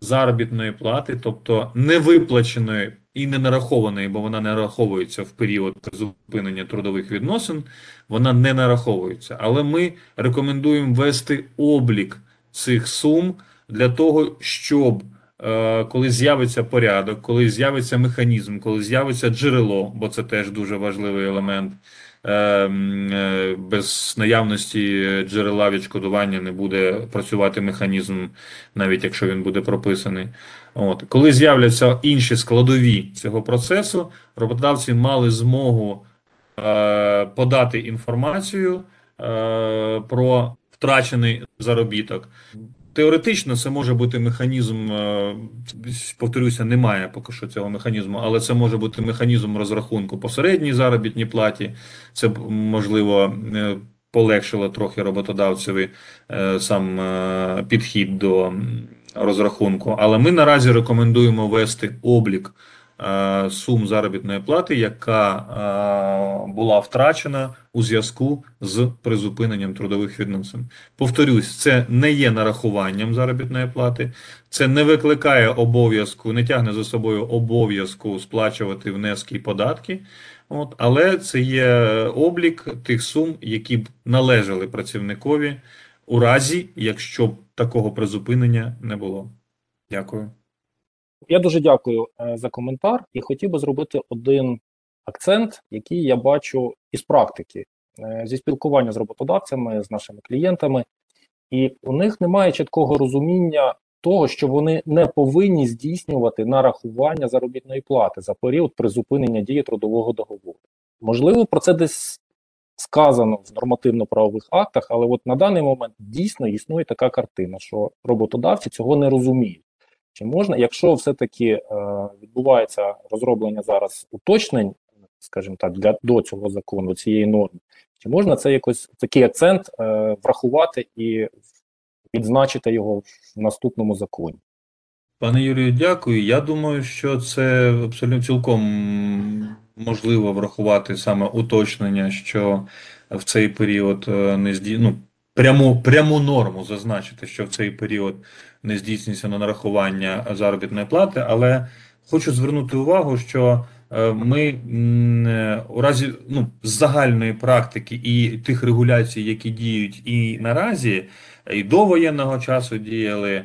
заробітної плати, тобто невиплаченої і не нарахованої, бо вона не нараховується в період зупинення трудових відносин, вона не нараховується. Але ми рекомендуємо вести облік цих сум для того, щоб е, коли з'явиться порядок, коли з'явиться механізм, коли з'явиться джерело, бо це теж дуже важливий елемент. Е, м, е, Без наявності джерела відшкодування не буде працювати механізм, навіть якщо він буде прописаний. От. Коли з'являться інші складові цього процесу, роботодавці мали змогу е, подати інформацію е, про втрачений заробіток. Теоретично це може бути механізм, е, повторюся, немає поки що цього механізму, але це може бути механізм розрахунку по середній заробітній платі. Це можливо е, полегшило трохи роботодавцеві е, сам підхід до розрахунку. Але ми наразі рекомендуємо вести облік сум заробітної плати, яка е, була втрачена у зв'язку з призупиненням трудових відносин. Повторюсь, це не є нарахуванням заробітної плати, це не викликає обов'язку, не тягне за собою обов'язку сплачувати внески і податки. От, але це є облік тих сум, які б належали працівникові у разі, якщо б такого призупинення не було. Дякую. Я дуже дякую е, за коментар і хотів би зробити один акцент, який я бачу із практики, е, зі спілкування з роботодавцями, з нашими клієнтами, і у них немає чіткого розуміння того, що вони не повинні здійснювати нарахування заробітної плати за період призупинення дії трудового договору. Можливо, про це десь сказано в нормативно-правових актах, але от на даний момент дійсно існує така картина, що роботодавці цього не розуміють. Чи можна, якщо все-таки е, відбувається розроблення зараз уточнень, скажімо так, для до цього закону, цієї норми, чи можна це якось такий акцент е, врахувати і відзначити його в наступному законі? Пане Юрію, дякую. Я думаю, що це абсолютно цілком можливо врахувати саме уточнення, що в цей період е, не зді... пряму, пряму норму зазначити, що в цей період не здійснюється на нарахування заробітної плати, але хочу звернути увагу, що е, ми е, у разі ну, загальної практики і тих регуляцій, які діють і наразі, і до воєнного часу діяли е,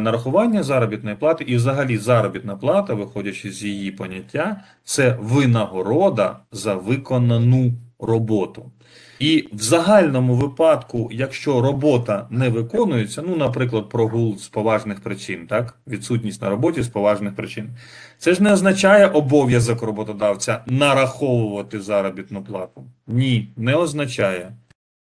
нарахування заробітної плати, і взагалі заробітна плата, виходячи з її поняття, це винагорода за виконану роботу. І в загальному випадку, якщо робота не виконується, ну, наприклад, прогул з поважних причин, так, відсутність на роботі з поважних причин, це ж не означає обов'язок роботодавця нараховувати заробітну плату. Ні, не означає.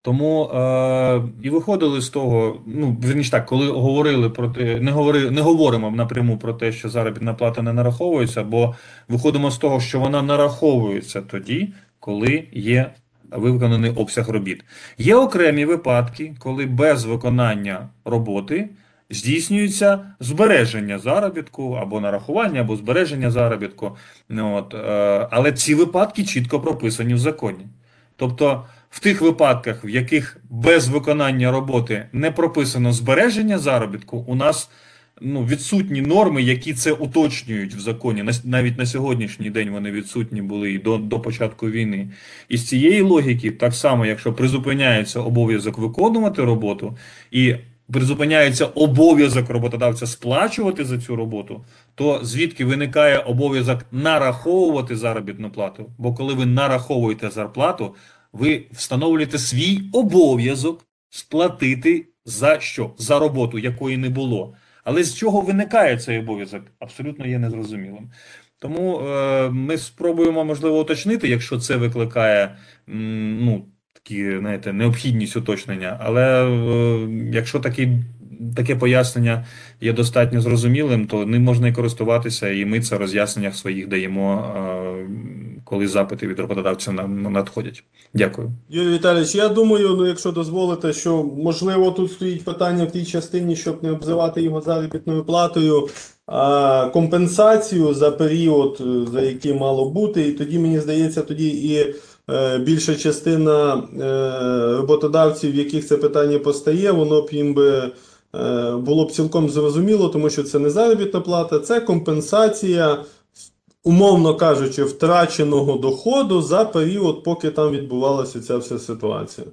Тому е, і виходили з того, ну вірніше так, коли говорили про те, не говори, не говоримо напряму про те, що заробітна плата не нараховується, бо виходимо з того, що вона нараховується тоді, коли є виконаний обсяг робіт. Є окремі випадки, коли без виконання роботи здійснюється збереження заробітку або нарахування, або збереження заробітку. Ну, От, е, але ці випадки чітко прописані в законі. Тобто, в тих випадках, в яких без виконання роботи не прописано збереження заробітку, у нас ну, відсутні норми, які це уточнюють в законі. На- Навіть на сьогоднішній день вони відсутні були і до, до початку війни. І з цієї логіки, так само, якщо призупиняється обов'язок виконувати роботу і призупиняється обов'язок роботодавця сплачувати за цю роботу, то звідки виникає обов'язок нараховувати заробітну плату? Бо коли ви нараховуєте зарплату, ви встановлюєте свій обов'язок сплатити за що? За роботу, якої не було. Але з чого виникає цей обов'язок? Абсолютно є незрозумілим. Тому е, ми спробуємо, можливо, уточнити, якщо це викликає ну, такі, знаєте, необхідність уточнення. Але е, якщо такі, таке пояснення є достатньо зрозумілим, то ним можна і користуватися, і ми це в роз'ясненнях своїх даємо, е, коли запити від роботодавця на- надходять. Дякую. Юрій Віталійович, я думаю, ну якщо дозволите, що можливо тут стоїть питання в тій частині, щоб не обзивати його заробітною платою, а компенсацію за період, е, за який мало бути. І тоді мені здається, тоді і е, більша частина е, роботодавців, в яких це питання постає, воно б їм би е, було б цілком зрозуміло, тому що це не заробітна плата, це компенсація умовно кажучи, втраченого доходу за період, поки там відбувалася ця вся ситуація.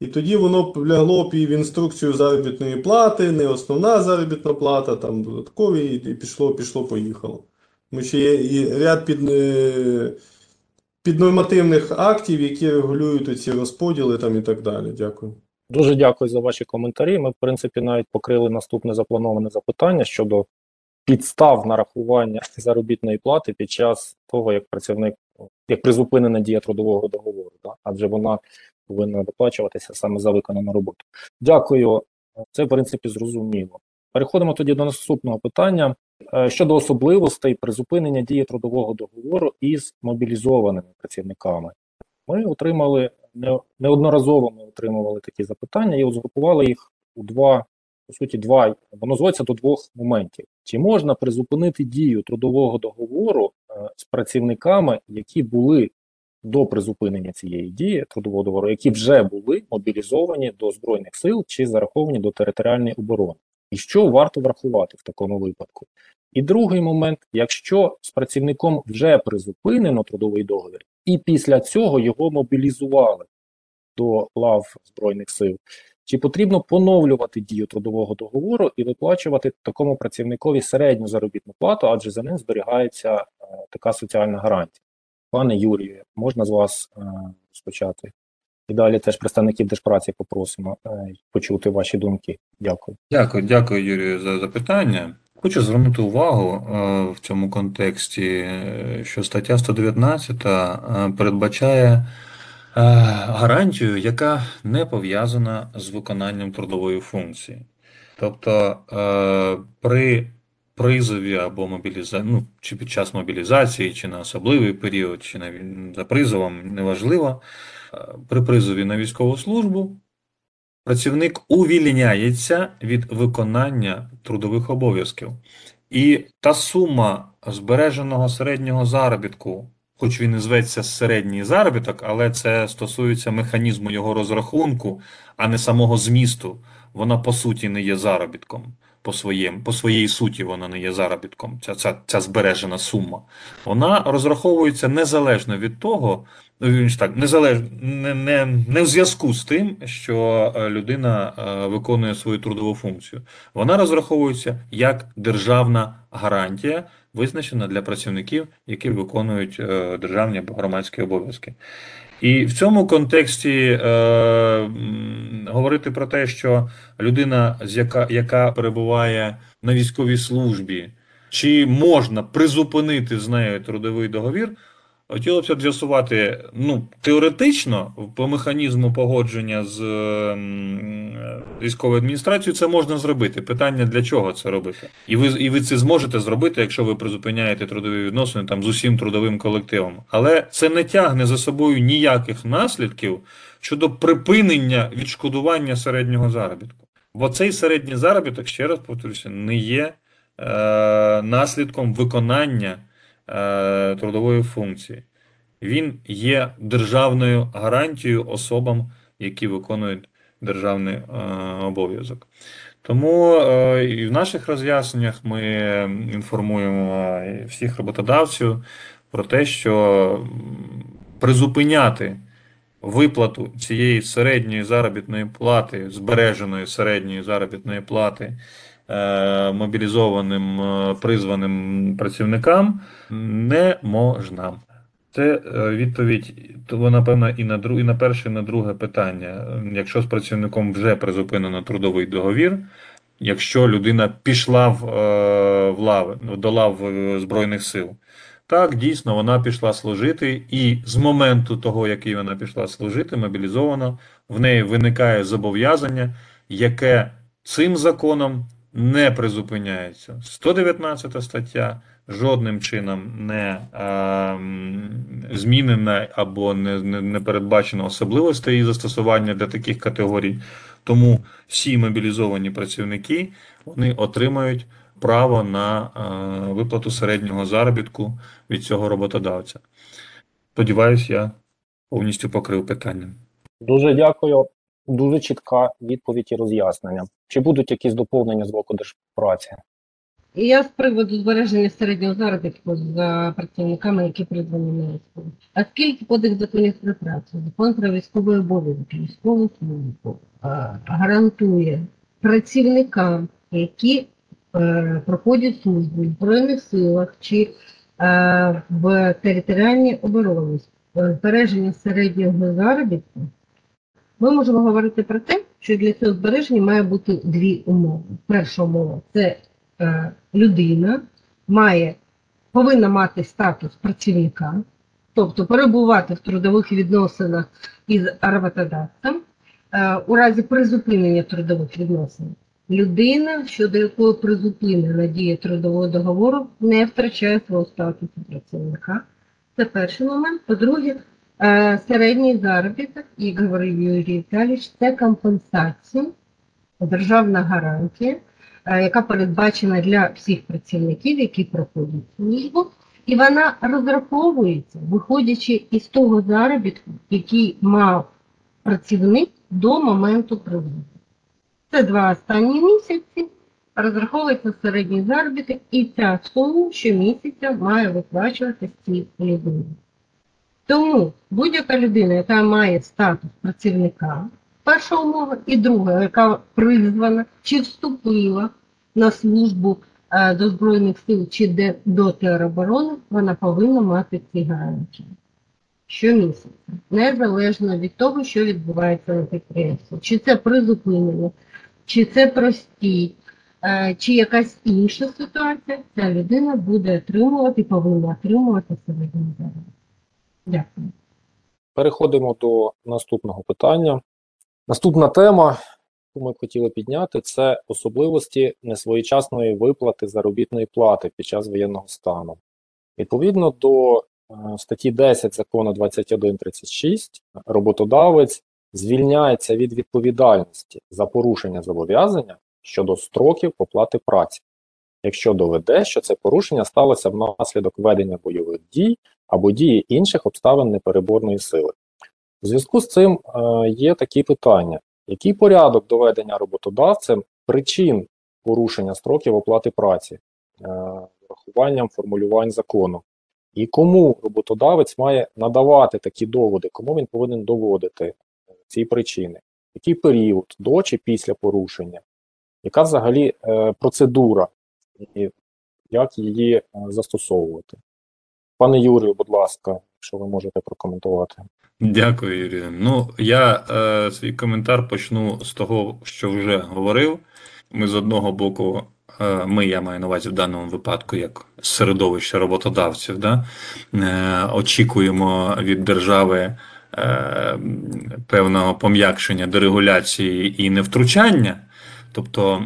І тоді воно лягло б і в інструкцію заробітної плати, не основна заробітна плата, там додаткові, і і пішло, пішло, поїхало. Тому що є і ряд під, е, піднормативних актів, які регулюють ці розподіли там і так далі. Дякую. Дуже дякую за ваші коментарі. Ми, в принципі, навіть покрили наступне заплановане запитання щодо підстав нарахування заробітної плати під час того, як працівник як призупинена дія трудового договору, да? адже вона повинна доплачуватися саме за виконану роботу. Дякую, це в принципі зрозуміло. Переходимо тоді до наступного питання Е, щодо особливостей призупинення дії трудового договору із мобілізованими працівниками. Ми отримали неодноразово ми отримували такі запитання і згрупували їх у два, по суті, два, воно зводиться до двох моментів. Чи можна призупинити дію трудового договору е, з працівниками, які були до призупинення цієї дії трудового договору, які вже були мобілізовані до Збройних сил чи зараховані до територіальної оборони? І що варто врахувати в такому випадку? І другий момент, якщо з працівником вже призупинено трудовий договір, і після цього його мобілізували до лав Збройних сил, чи потрібно поновлювати дію трудового договору і виплачувати такому працівникові середню заробітну плату, адже за ним зберігається е, така соціальна гарантія? Пане Юрію, можна з вас е, розпочати? І далі теж представників Держпраці попросимо е, почути ваші думки. Дякую. Дякую, дякую, Юрію, за запитання. Хочу звернути увагу е, в цьому контексті, е, що стаття 119 е, передбачає е, гарантію, яка не пов'язана з виконанням трудової функції. Тобто е, при призові або мобілізації, ну, чи під час мобілізації, чи на особливий період, чи навіть за призовом, неважливо, е, при призові на військову службу працівник увільняється від виконання трудових обов'язків. І та сума збереженого середнього заробітку, хоч він і зветься середній заробіток, але це стосується механізму його розрахунку, а не самого змісту, вона по суті не є заробітком. по своєму, по своїй суті вона не є заробітком, ця, ця, ця збережена сума. Вона розраховується незалежно від того, ну, вірніше так, незалежно не, не, не в зв'язку з тим, що е, людина е, виконує свою трудову функцію. Вона розраховується як державна гарантія, визначена для працівників, які виконують е, державні або громадські обов'язки. І в цьому контексті е, говорити про те, що людина, з яка, яка перебуває на військовій службі, чи можна призупинити з нею трудовий договір, хотілося б з'ясувати, ну, теоретично, по механізму погодження з військовою адміністрацією це можна зробити. Питання для чого це робити? І ви, і ви це зможете зробити, якщо ви призупиняєте трудові відносини там з усім трудовим колективом. Але це не тягне за собою ніяких наслідків щодо припинення відшкодування середнього заробітку. Бо цей середній заробіток, ще раз повторюся, не є е, наслідком виконання е, трудової функції. Він є державною гарантією особам, які виконують державний е, обов'язок. Тому е, і в наших роз'ясненнях ми інформуємо всіх роботодавців про те, що призупиняти виплату цієї середньої заробітної плати, збереженої середньої заробітної плати мобілізованим е, призваним працівникам не можна. Це е, відповідь, то напевно, і на друг, і на перше, і на друге питання. Якщо з працівником вже призупинено трудовий договір, якщо людина пішла в, е, в лави, до лав е, Збройних сил, так, дійсно, вона пішла служити, і з моменту того, який вона пішла служити, мобілізована, в неї виникає зобов'язання, яке цим законом не призупиняється. 119 стаття жодним чином не е, змінена або не, не, не передбачено особливостей її застосування для таких категорій. Тому всі мобілізовані працівники вони отримають право на е, виплату середнього заробітку від цього роботодавця. Сподіваюсь, я повністю покрив питання. Дуже дякую. Дуже чітка відповідь і роз'яснення. Чи будуть якісь доповнення з боку Держпраці? І я з приводу збереження середнього заробітку за працівниками, які призвані на військову. А скільки кодекс законів про працю, закон про військовий обов'язок, військову службу е, гарантує працівникам, які е, проходять службу в Збройних силах чи е, в територіальній обороні, е, збереження середнього заробітку, ми можемо говорити про те, що для цього збереження має бути дві умови. Перша умова це е, людина має, повинна мати статус працівника, тобто перебувати в трудових відносинах із роботодавцем. Е, у разі призупинення трудових відносин людина, щодо якої призупинена дія трудового договору, не втрачає свого статусу працівника. Це перший момент. По-друге, середній заробіток, говорив Юрій Віталійович, це компенсація, державна гарантія, е, яка передбачена для всіх працівників, які проходять службу, і вона розраховується, виходячи із того заробітку, який мав працівник до моменту призову. Це два останні місяці. Розраховується середній заробіток, і ця сума щомісяця має виплачуватися цій людині. Тому будь-яка людина, яка має статус працівника, перша умова, і друга, яка призвана чи вступила на службу е, до Збройних сил чи до тероборони, вона повинна мати ці гарантії щомісяця, незалежно від того, що відбувається на підприємстві. Чи це призупинення, чи це простій, е, чи якась інша ситуація, ця людина буде отримувати, повинна отримувати середній заробіток. Дякую. Переходимо до наступного питання. Наступна тема, яку ми б хотіли підняти, це особливості несвоєчасної виплати заробітної плати під час воєнного стану. Відповідно до е, статті 10 закону 2136, роботодавець звільняється від відповідальності за порушення зобов'язання щодо строків оплати праці, якщо доведе, що це порушення сталося внаслідок ведення бойових дій або дії інших обставин непереборної сили. У зв'язку з цим е, є такі питання: який порядок доведення роботодавцем причин порушення строків оплати праці, е, врахуванням формулювань закону. І кому роботодавець має надавати такі доводи, кому він повинен доводити е, ці причини, який період до чи після порушення, яка взагалі е, процедура, і як її е, застосовувати. Пане Юрію, будь ласка, якщо ви можете прокоментувати. Дякую, Юрію. Ну, я е, свій коментар почну з того, що вже говорив. Ми з одного боку, е, ми, я маю на увазі в даному випадку, як середовище роботодавців, да, е, очікуємо від держави е, певного пом'якшення дерегуляції і невтручання, тобто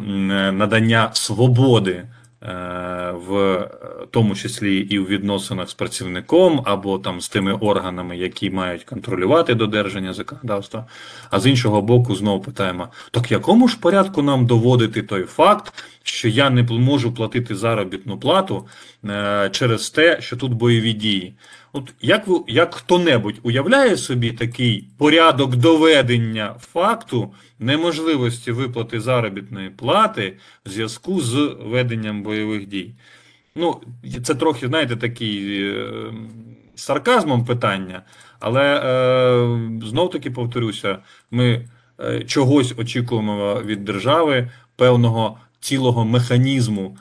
надання свободи. Е, В тому числі і в відносинах з працівником або там з тими органами, які мають контролювати додержання законодавства. А з іншого боку, знову питаємо: так якому ж порядку нам доводити той факт, що я не можу платити заробітну плату е, через те, що тут бойові дії? От як ви як хто-небудь уявляє собі такий порядок доведення факту неможливості виплати заробітної плати в зв'язку з веденням бойових дій? Ну, це трохи, знаєте, такий е, сарказмом питання, але е, знов таки повторюся, ми е, чогось очікуємо від держави певного цілого механізму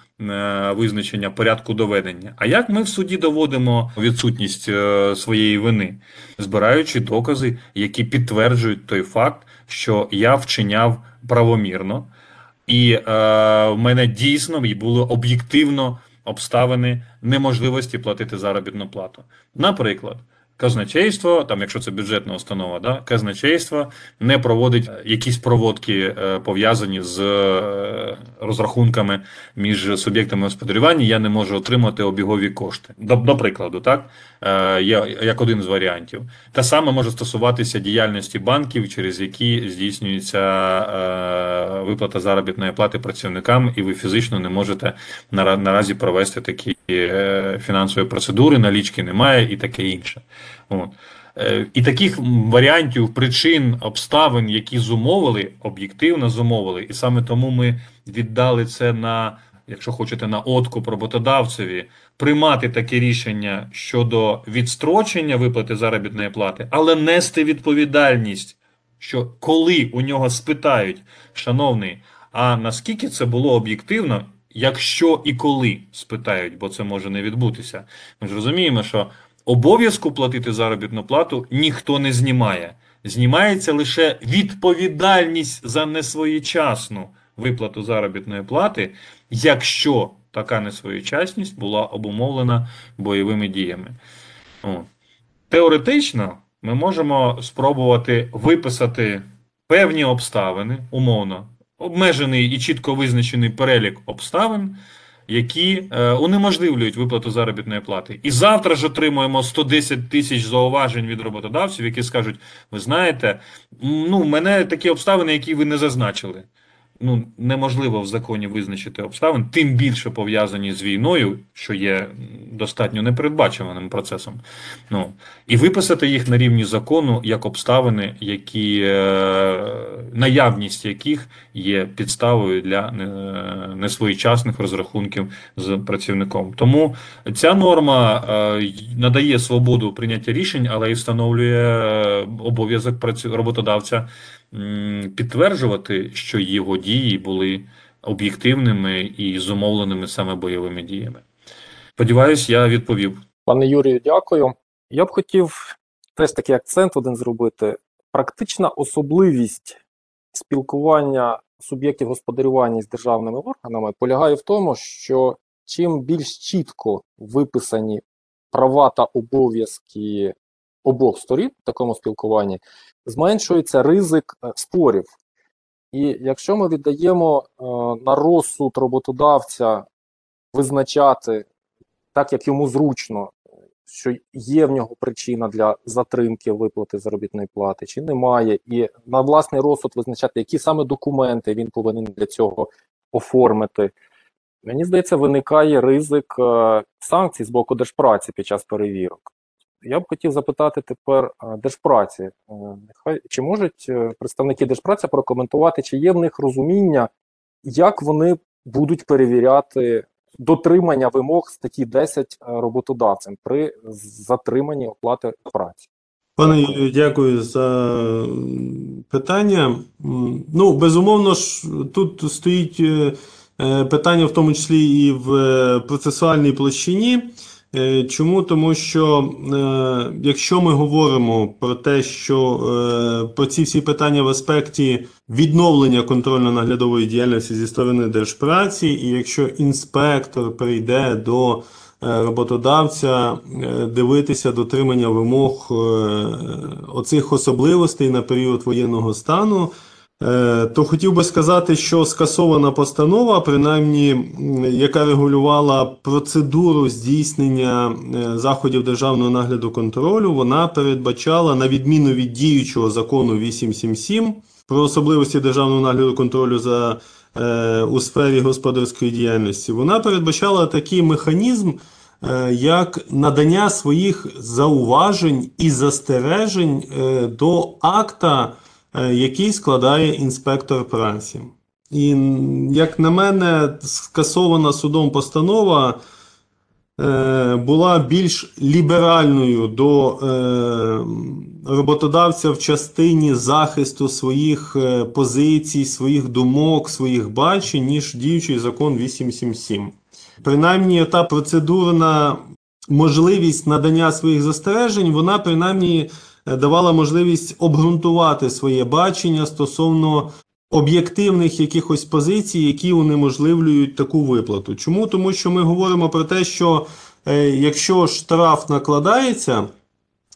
визначення порядку доведення. А як ми в суді доводимо відсутність своєї вини, збираючи докази, які підтверджують той факт, що я вчиняв правомірно, і е, в мене дійсно були об'єктивно обставини неможливості платити заробітну плату. Наприклад, казначейство, там, якщо це бюджетна установа, да, казначейство не проводить е, якісь проводки е, пов'язані з е, розрахунками між суб'єктами господарювання, я не можу отримати обігові кошти. До, прикладу, так є як один з варіантів. Те саме може стосуватися діяльності банків, через які здійснюється виплата заробітної плати працівникам, і ви фізично не можете нара- наразі провести такі фінансові процедури, налічки немає і таке інше. От. Е, І таких варіантів, причин, обставин, які зумовили, об'єктивно зумовили, і саме тому ми віддали це на, якщо хочете, на откуп роботодавцеві, приймати таке рішення щодо відстрочення виплати заробітної плати, але нести відповідальність, що коли у нього спитають, шановний, а наскільки це було об'єктивно, якщо і коли спитають, бо це може не відбутися. Ми ж розуміємо, що обов'язку платити заробітну плату ніхто не знімає. Знімається лише відповідальність за несвоєчасну виплату заробітної плати, якщо така несвоєчасність була обумовлена бойовими діями. От. Теоретично ми можемо спробувати виписати певні обставини, умовно, обмежений і чітко визначений перелік обставин, які е, унеможливлюють виплату заробітної плати. І завтра ж отримуємо 110 тисяч зауважень від роботодавців, які скажуть: ви знаєте, ну, мене такі обставини, які ви не зазначили. Ну, неможливо в законі визначити обставин, тим більше пов'язані з війною, що є достатньо непередбачуваним процесом. Ну, і виписати їх на рівні закону як обставини, які е, наявність яких є підставою для е, несвоєчасних розрахунків з працівником. Тому ця норма е, надає свободу прийняття рішень, але і встановлює обов'язок працю- роботодавця підтверджувати, що його дії були об'єктивними і зумовленими саме бойовими діями. Сподіваюсь, я відповів. Пане Юрію, дякую. Я б хотів теж такий акцент один зробити. Практична особливість спілкування суб'єктів господарювання з державними органами полягає в тому, що чим більш чітко виписані права та обов'язки обох сторін в такому спілкуванні, зменшується ризик е, спорів. І якщо ми віддаємо е, на розсуд роботодавця визначати так, як йому зручно, що є в нього причина для затримки виплати заробітної плати, чи немає, і на власний розсуд визначати, які саме документи він повинен для цього оформити. Мені здається, виникає ризик е, санкцій з боку держпраці під час перевірок. Я б хотів запитати тепер е, держпраці, е, нехай чи можуть е, представники держпраці прокоментувати, чи є в них розуміння, як вони будуть перевіряти дотримання вимог статті 10 роботодавцем при затриманні оплати праці. Пане Юрію, дякую за питання. Ну, безумовно ж, тут стоїть е, е, питання, в тому числі і в е, процесуальній площині. Е, Чому? Тому що е, якщо ми говоримо про те, що е, про ці всі питання в аспекті відновлення контрольно-наглядової діяльності зі сторони держпраці, і якщо інспектор прийде до е, роботодавця е, дивитися дотримання вимог е, оцих особливостей на період воєнного стану, то хотів би сказати, що скасована постанова, принаймні, яка регулювала процедуру здійснення е, заходів державного нагляду контролю, вона передбачала, на відміну від діючого закону 877 про особливості державного нагляду контролю за е, у сфері господарської діяльності, вона передбачала такий механізм, е, як надання своїх зауважень і застережень е, до акта, е, який складає інспектор праці. І, як на мене, скасована судом постанова е, була більш ліберальною до е, роботодавця в частині захисту своїх е, позицій, своїх думок, своїх бачень, ніж діючий закон 877. Принаймні, та процедурна можливість надання своїх застережень, вона принаймні е, давала можливість обґрунтувати своє бачення стосовно об'єктивних якихось позицій, які унеможливлюють таку виплату. Чому? Тому що ми говоримо про те, що е, якщо штраф накладається,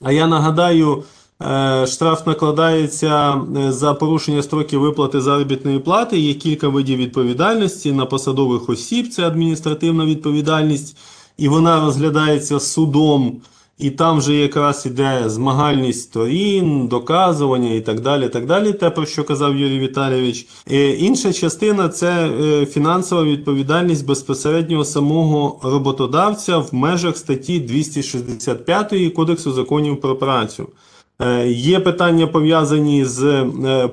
а я нагадаю, е, штраф накладається е, за порушення строків виплати заробітної плати. Є кілька видів відповідальності на посадових осіб, це адміністративна відповідальність, і вона розглядається судом. І там вже якраз іде змагальність сторін, доказування і так далі. так далі, Те, про що казав Юрій Віталійович. Е, Інша частина це е, фінансова відповідальність безпосередньо самого роботодавця в межах статті 265 Кодексу законів про працю. Е, Є питання пов'язані з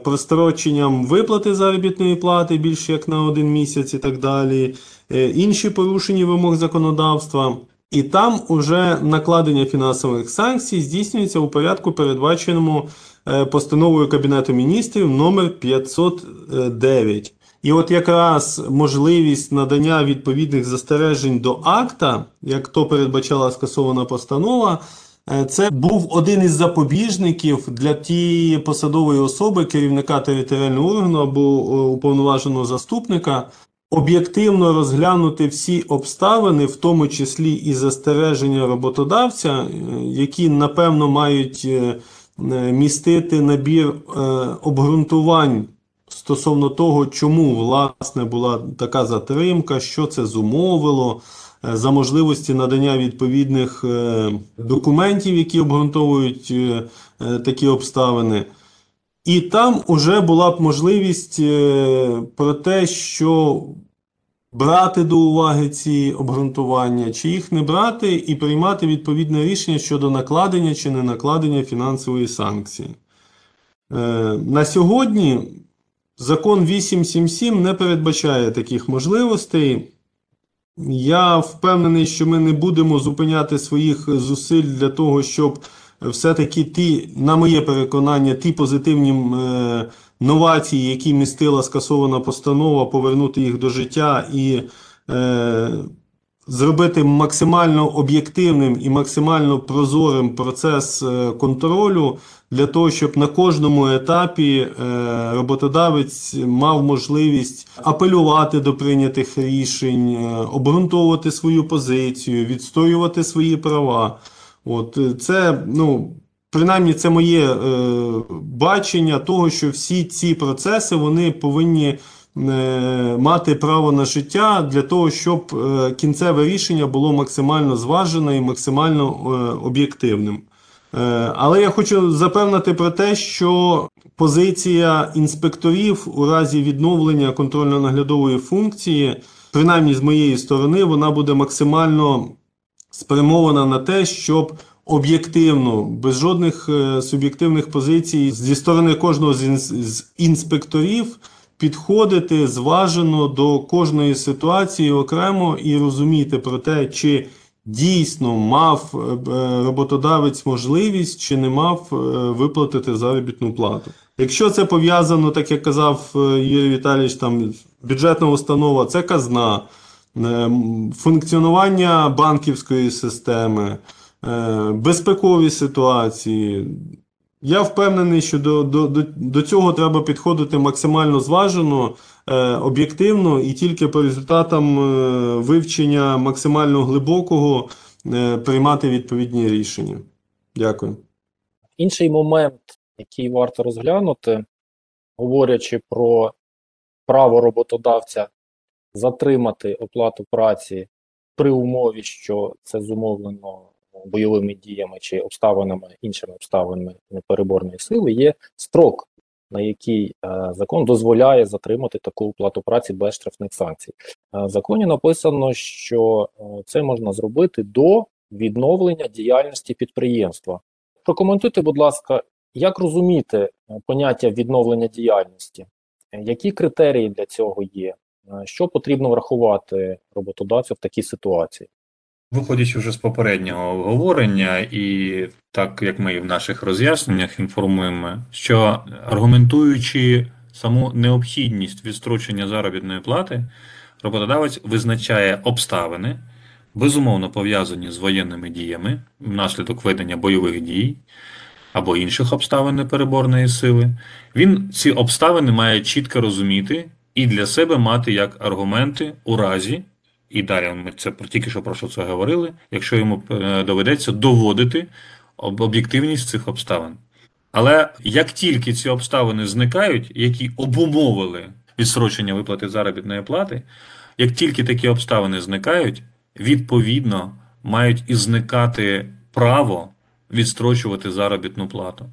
простроченням виплати заробітної плати більше як на один місяць і так далі. Інші порушення вимог законодавства. І там уже накладення фінансових санкцій здійснюється у порядку, передбаченому е, постановою Кабінету міністрів номер 509. І от якраз можливість надання відповідних застережень до акта, як то передбачала скасована постанова, е, це був один із запобіжників для тієї посадової особи, керівника територіального органу або е, уповноваженого заступника, об'єктивно розглянути всі обставини, в тому числі і застереження роботодавця, е, які напевно мають е, е, містити набір обґрунтувань стосовно того, чому власне була така затримка, що це зумовило, за можливості надання відповідних документів, які обґрунтовують такі обставини. І там уже була б можливість е, про те, що брати до уваги ці обґрунтування, чи їх не брати, і приймати відповідне рішення щодо накладення чи не накладення фінансової санкції. Е, На сьогодні закон 877 не передбачає таких можливостей. Я впевнений, що ми не будемо зупиняти своїх зусиль для того, щоб все-таки ті, на моє переконання, ті позитивні е, новації, які містила скасована постанова, повернути їх до життя і е, зробити максимально об'єктивним і максимально прозорим процес е, контролю для того, щоб на кожному етапі роботодавець мав можливість апелювати до прийнятих рішень, обґрунтовувати свою позицію, відстоювати свої права. От е, це, ну, принаймні, це моє е, бачення того, що всі ці процеси вони повинні е, мати право на життя для того, щоб е, кінцеве рішення було максимально зважене і максимально об'єктивним. Але я хочу запевнити про те, що позиція інспекторів у разі відновлення контрольно-наглядової функції, принаймні з моєї сторони, вона буде максимально спрямована на те, щоб об'єктивно, без жодних е, суб'єктивних позицій, зі сторони кожного з, інспекторів підходити зважено до кожної ситуації окремо і розуміти про те, чи дійсно мав е, е, роботодавець можливість чи не мав виплатити заробітну плату. Якщо це пов'язано, так як казав Юрій Віталійович, там бюджетна установа, це казна, функціонування банківської системи, е, безпекові ситуації. Я впевнений, що до, до, до, цього треба підходити максимально зважено, е, об'єктивно, і тільки по результатам е, вивчення максимально глибокого е, приймати відповідні рішення. Дякую. Інший момент, який варто розглянути, говорячи про право роботодавця затримати оплату праці при умові, що це зумовлено бойовими діями чи обставинами, іншими обставинами непереборної сили, є строк, на який е, закон дозволяє затримати таку оплату праці без штрафних санкцій. Е, в законі написано, що е, це можна зробити до відновлення діяльності підприємства. Прокоментуйте, будь ласка, як розуміти е, поняття відновлення діяльності? Е, Які критерії для цього є? Е, Що потрібно врахувати роботодавцю в такій ситуації? Виходячи вже з попереднього обговорення, і так як ми і в наших роз'ясненнях інформуємо, що аргументуючи саму необхідність відстрочення заробітної плати, роботодавець визначає обставини, безумовно пов'язані з воєнними діями внаслідок ведення бойових дій або інших обставин непереборної сили. Він ці обставини має чітко розуміти і для себе мати як аргументи у разі, і далі ми це тільки що про що це говорили, якщо йому е, доведеться доводити об'єктивність цих обставин. Але як тільки ці обставини зникають, які обумовили відсрочення виплати заробітної плати, як тільки такі обставини зникають, відповідно мають і зникати право відстрочувати заробітну плату,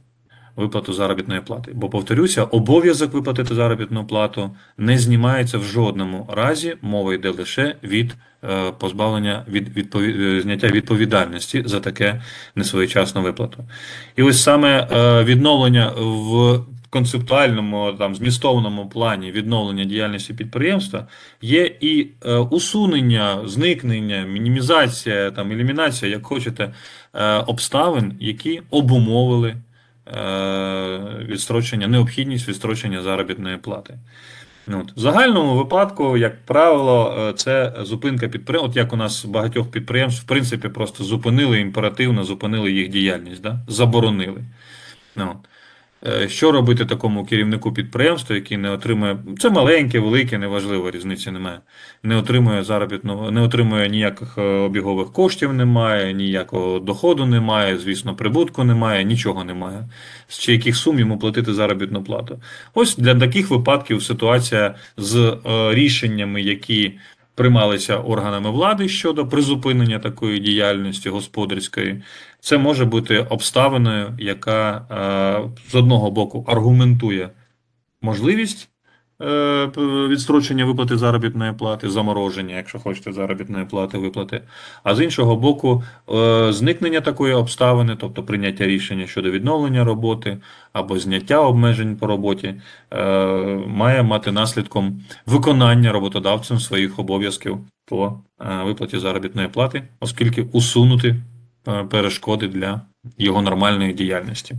виплату заробітної плати. Бо, повторюся, обов'язок виплатити заробітну плату не знімається в жодному разі, мова йде лише від е, позбавлення від відпові... е, зняття відповідальності за таке несвоєчасну виплату. І ось саме е, відновлення в концептуальному там змістовному плані відновлення діяльності підприємства є і усунення, зникнення, мінімізація, там елімінація, як хочете, обставин, які обумовили відстрочення, необхідність відстрочення заробітної плати. Ну, От. В загальному випадку, як правило, е, це зупинка підприємств. От як у нас багатьох підприємств, в принципі, просто зупинили імперативно, зупинили їх діяльність, да? заборонили. Ну, от. Е, Що робити такому керівнику підприємства, який не отримує. Це маленьке, велике, неважливо, різниці немає. Не отримує заробітного, не отримує ніяких е, обігових коштів, немає, ніякого доходу немає, звісно, прибутку немає, нічого немає. З чи яких сум йому платити заробітну плату. Ось для таких випадків ситуація з е, рішеннями, які приймалися органами влади щодо призупинення такої діяльності господарської, це може бути обставиною, яка е, з одного боку аргументує можливість е, відстрочення виплати заробітної плати, замороження, якщо хочете, заробітної плати виплати, а з іншого боку, е, зникнення такої обставини, тобто прийняття рішення щодо відновлення роботи або зняття обмежень по роботі, має мати наслідком виконання роботодавцем своїх обов'язків по виплаті заробітної плати, оскільки усунути перешкоди для його нормальної діяльності.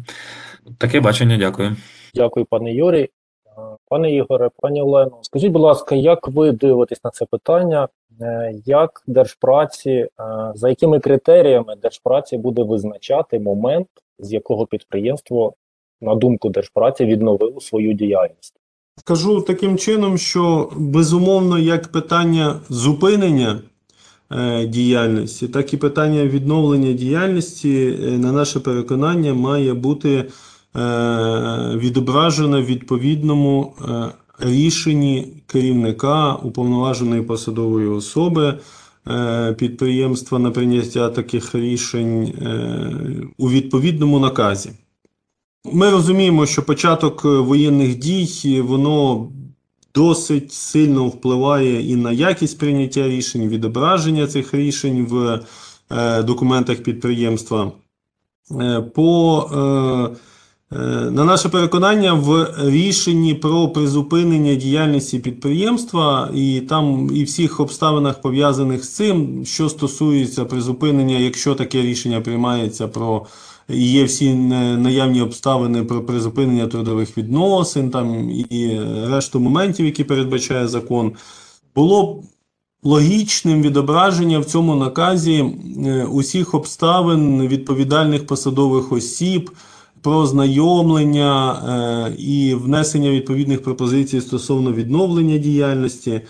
Таке бачення, дякую. Дякую, пане Юрій. Е, Пане Ігоре, пані Олено, скажіть, будь ласка, як ви дивитесь на це питання? Е, Як Держпраці, е, за якими критеріями Держпраці буде визначати момент, з якого підприємство, на думку Держпраці, відновило свою діяльність? Скажу таким чином, що безумовно, як питання зупинення е, діяльності, так і питання відновлення діяльності, е, на наше переконання, має бути е, відображено в відповідному е, рішенні керівника уповноваженої посадової особи е, підприємства на прийняття таких рішень е, у відповідному наказі. Ми розуміємо, що початок е, воєнних дій воно досить сильно впливає і на якість прийняття рішень, відображення цих рішень в е, документах підприємства. Е, по е, На наше переконання, в рішенні про призупинення діяльності підприємства і там і всіх обставинах пов'язаних з цим, що стосується призупинення, якщо таке рішення приймається про є всі наявні обставини про призупинення трудових відносин, там і решту моментів, які передбачає закон, було б логічним відображення в цьому наказі е, усіх обставин відповідальних посадових осіб про знайомлення е, і внесення відповідних пропозицій стосовно відновлення діяльності.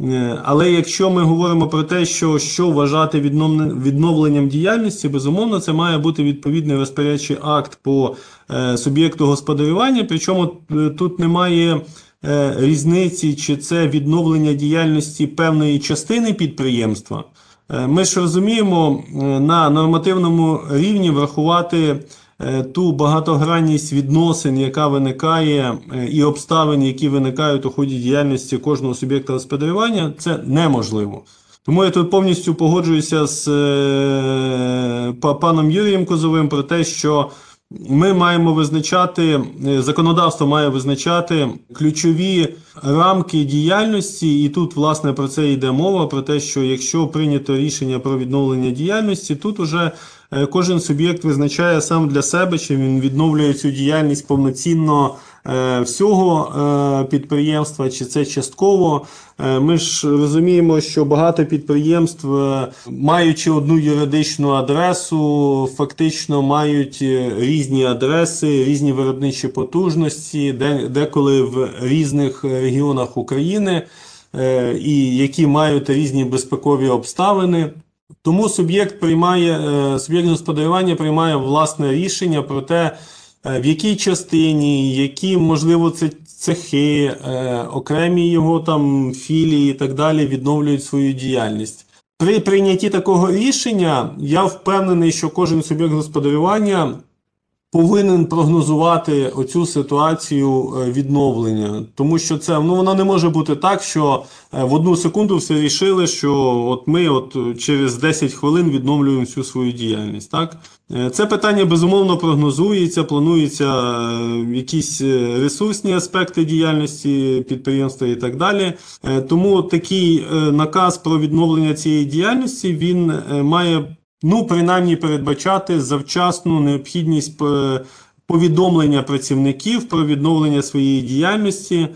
Е, Але якщо ми говоримо про те, що, що вважати відновлен- відновленням діяльності, безумовно, це має бути відповідний розпорядчий акт по е, суб'єкту господарювання. Причому е, тут немає різниці, чи це відновлення діяльності певної частини підприємства. Ми ж розуміємо на нормативному рівні врахувати ту багатогранність відносин, яка виникає, е, і обставин, які виникають у ході діяльності кожного суб'єкта господарювання, це неможливо. Тому я тут повністю погоджуюся з е, па- паном Юрієм Козовим про те, що ми маємо визначати, е, законодавство має визначати ключові рамки діяльності, і тут, власне, про це йде мова: про те, що якщо прийнято рішення про відновлення діяльності, тут уже е, кожен суб'єкт визначає сам для себе, чи він відновлює цю діяльність повноцінно е, всього е, підприємства, чи це частково. Е, Ми ж розуміємо, що багато підприємств, е, маючи одну юридичну адресу, фактично мають е, різні адреси, різні виробничі потужності, деколи в різних регіонах України, е, і які мають різні безпекові обставини. Тому суб'єкт приймає, е, суб'єкт господарювання приймає власне рішення про те, е, в якій частині, які, можливо, це цехи, е, окремі його там філії і так далі відновлюють свою діяльність. При прийнятті такого рішення я впевнений, що кожен суб'єкт господарювання повинен прогнозувати оцю ситуацію е, відновлення, тому що це ну воно не може бути так, що е, в одну секунду все рішили, що от ми от е, через 10 хвилин відновлюємо всю свою діяльність. Так це питання безумовно прогнозується, плануються е, якісь ресурсні аспекти діяльності підприємства і так далі. Тому такий наказ про відновлення цієї діяльності він має ну принаймні передбачати завчасну необхідність е, повідомлення працівників про відновлення своєї діяльності.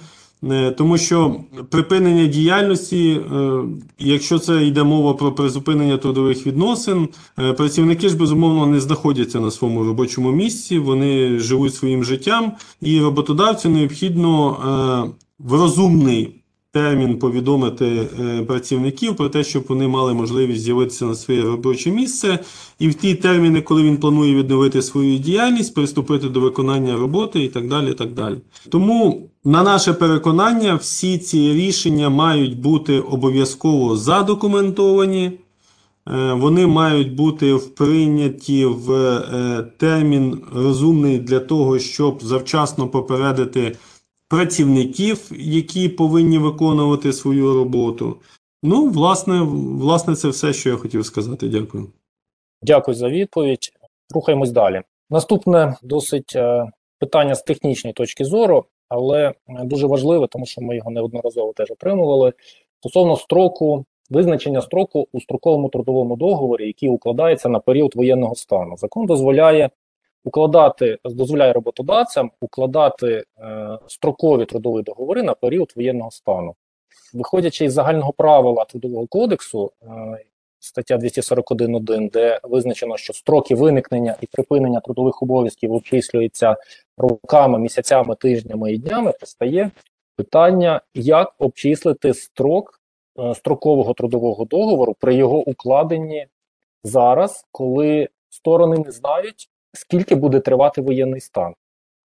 Е, Тому що припинення діяльності, е, якщо це йде мова про призупинення трудових відносин, працівники ж безумовно не знаходяться на своєму робочому місці, вони живуть своїм життям, і роботодавцю необхідно в розумний термін повідомити е, працівників про те, щоб вони мали можливість з'явитися на своє робоче місце, і в ті терміни, коли він планує відновити свою діяльність, приступити до виконання роботи і так далі. Так далі. Тому, на наше переконання, всі ці рішення мають бути обов'язково задокументовані. Е, Вони мають бути прийняті в е, термін розумний для того, щоб завчасно попередити працівників, які повинні виконувати свою роботу. Ну, власне, власне, це все, що я хотів сказати. Дякую. Дякую за відповідь. Рухаємось далі. Наступне досить е, питання з технічної точки зору, але е, дуже важливе, тому що ми його неодноразово теж отримували. Стосовно строку, визначення строку у строковому трудовому договорі, який укладається на період воєнного стану. Закон дозволяє укладати, дозволяє роботодавцям укладати е, строкові трудові договори на період воєнного стану. Виходячи із загального правила трудового кодексу, е, стаття 241.1, де визначено, що строки виникнення і припинення трудових обов'язків обчислюються роками, місяцями, тижнями і днями, постає питання, як обчислити строк е, строкового трудового договору при його укладенні зараз, коли сторони не знають, скільки буде тривати воєнний стан.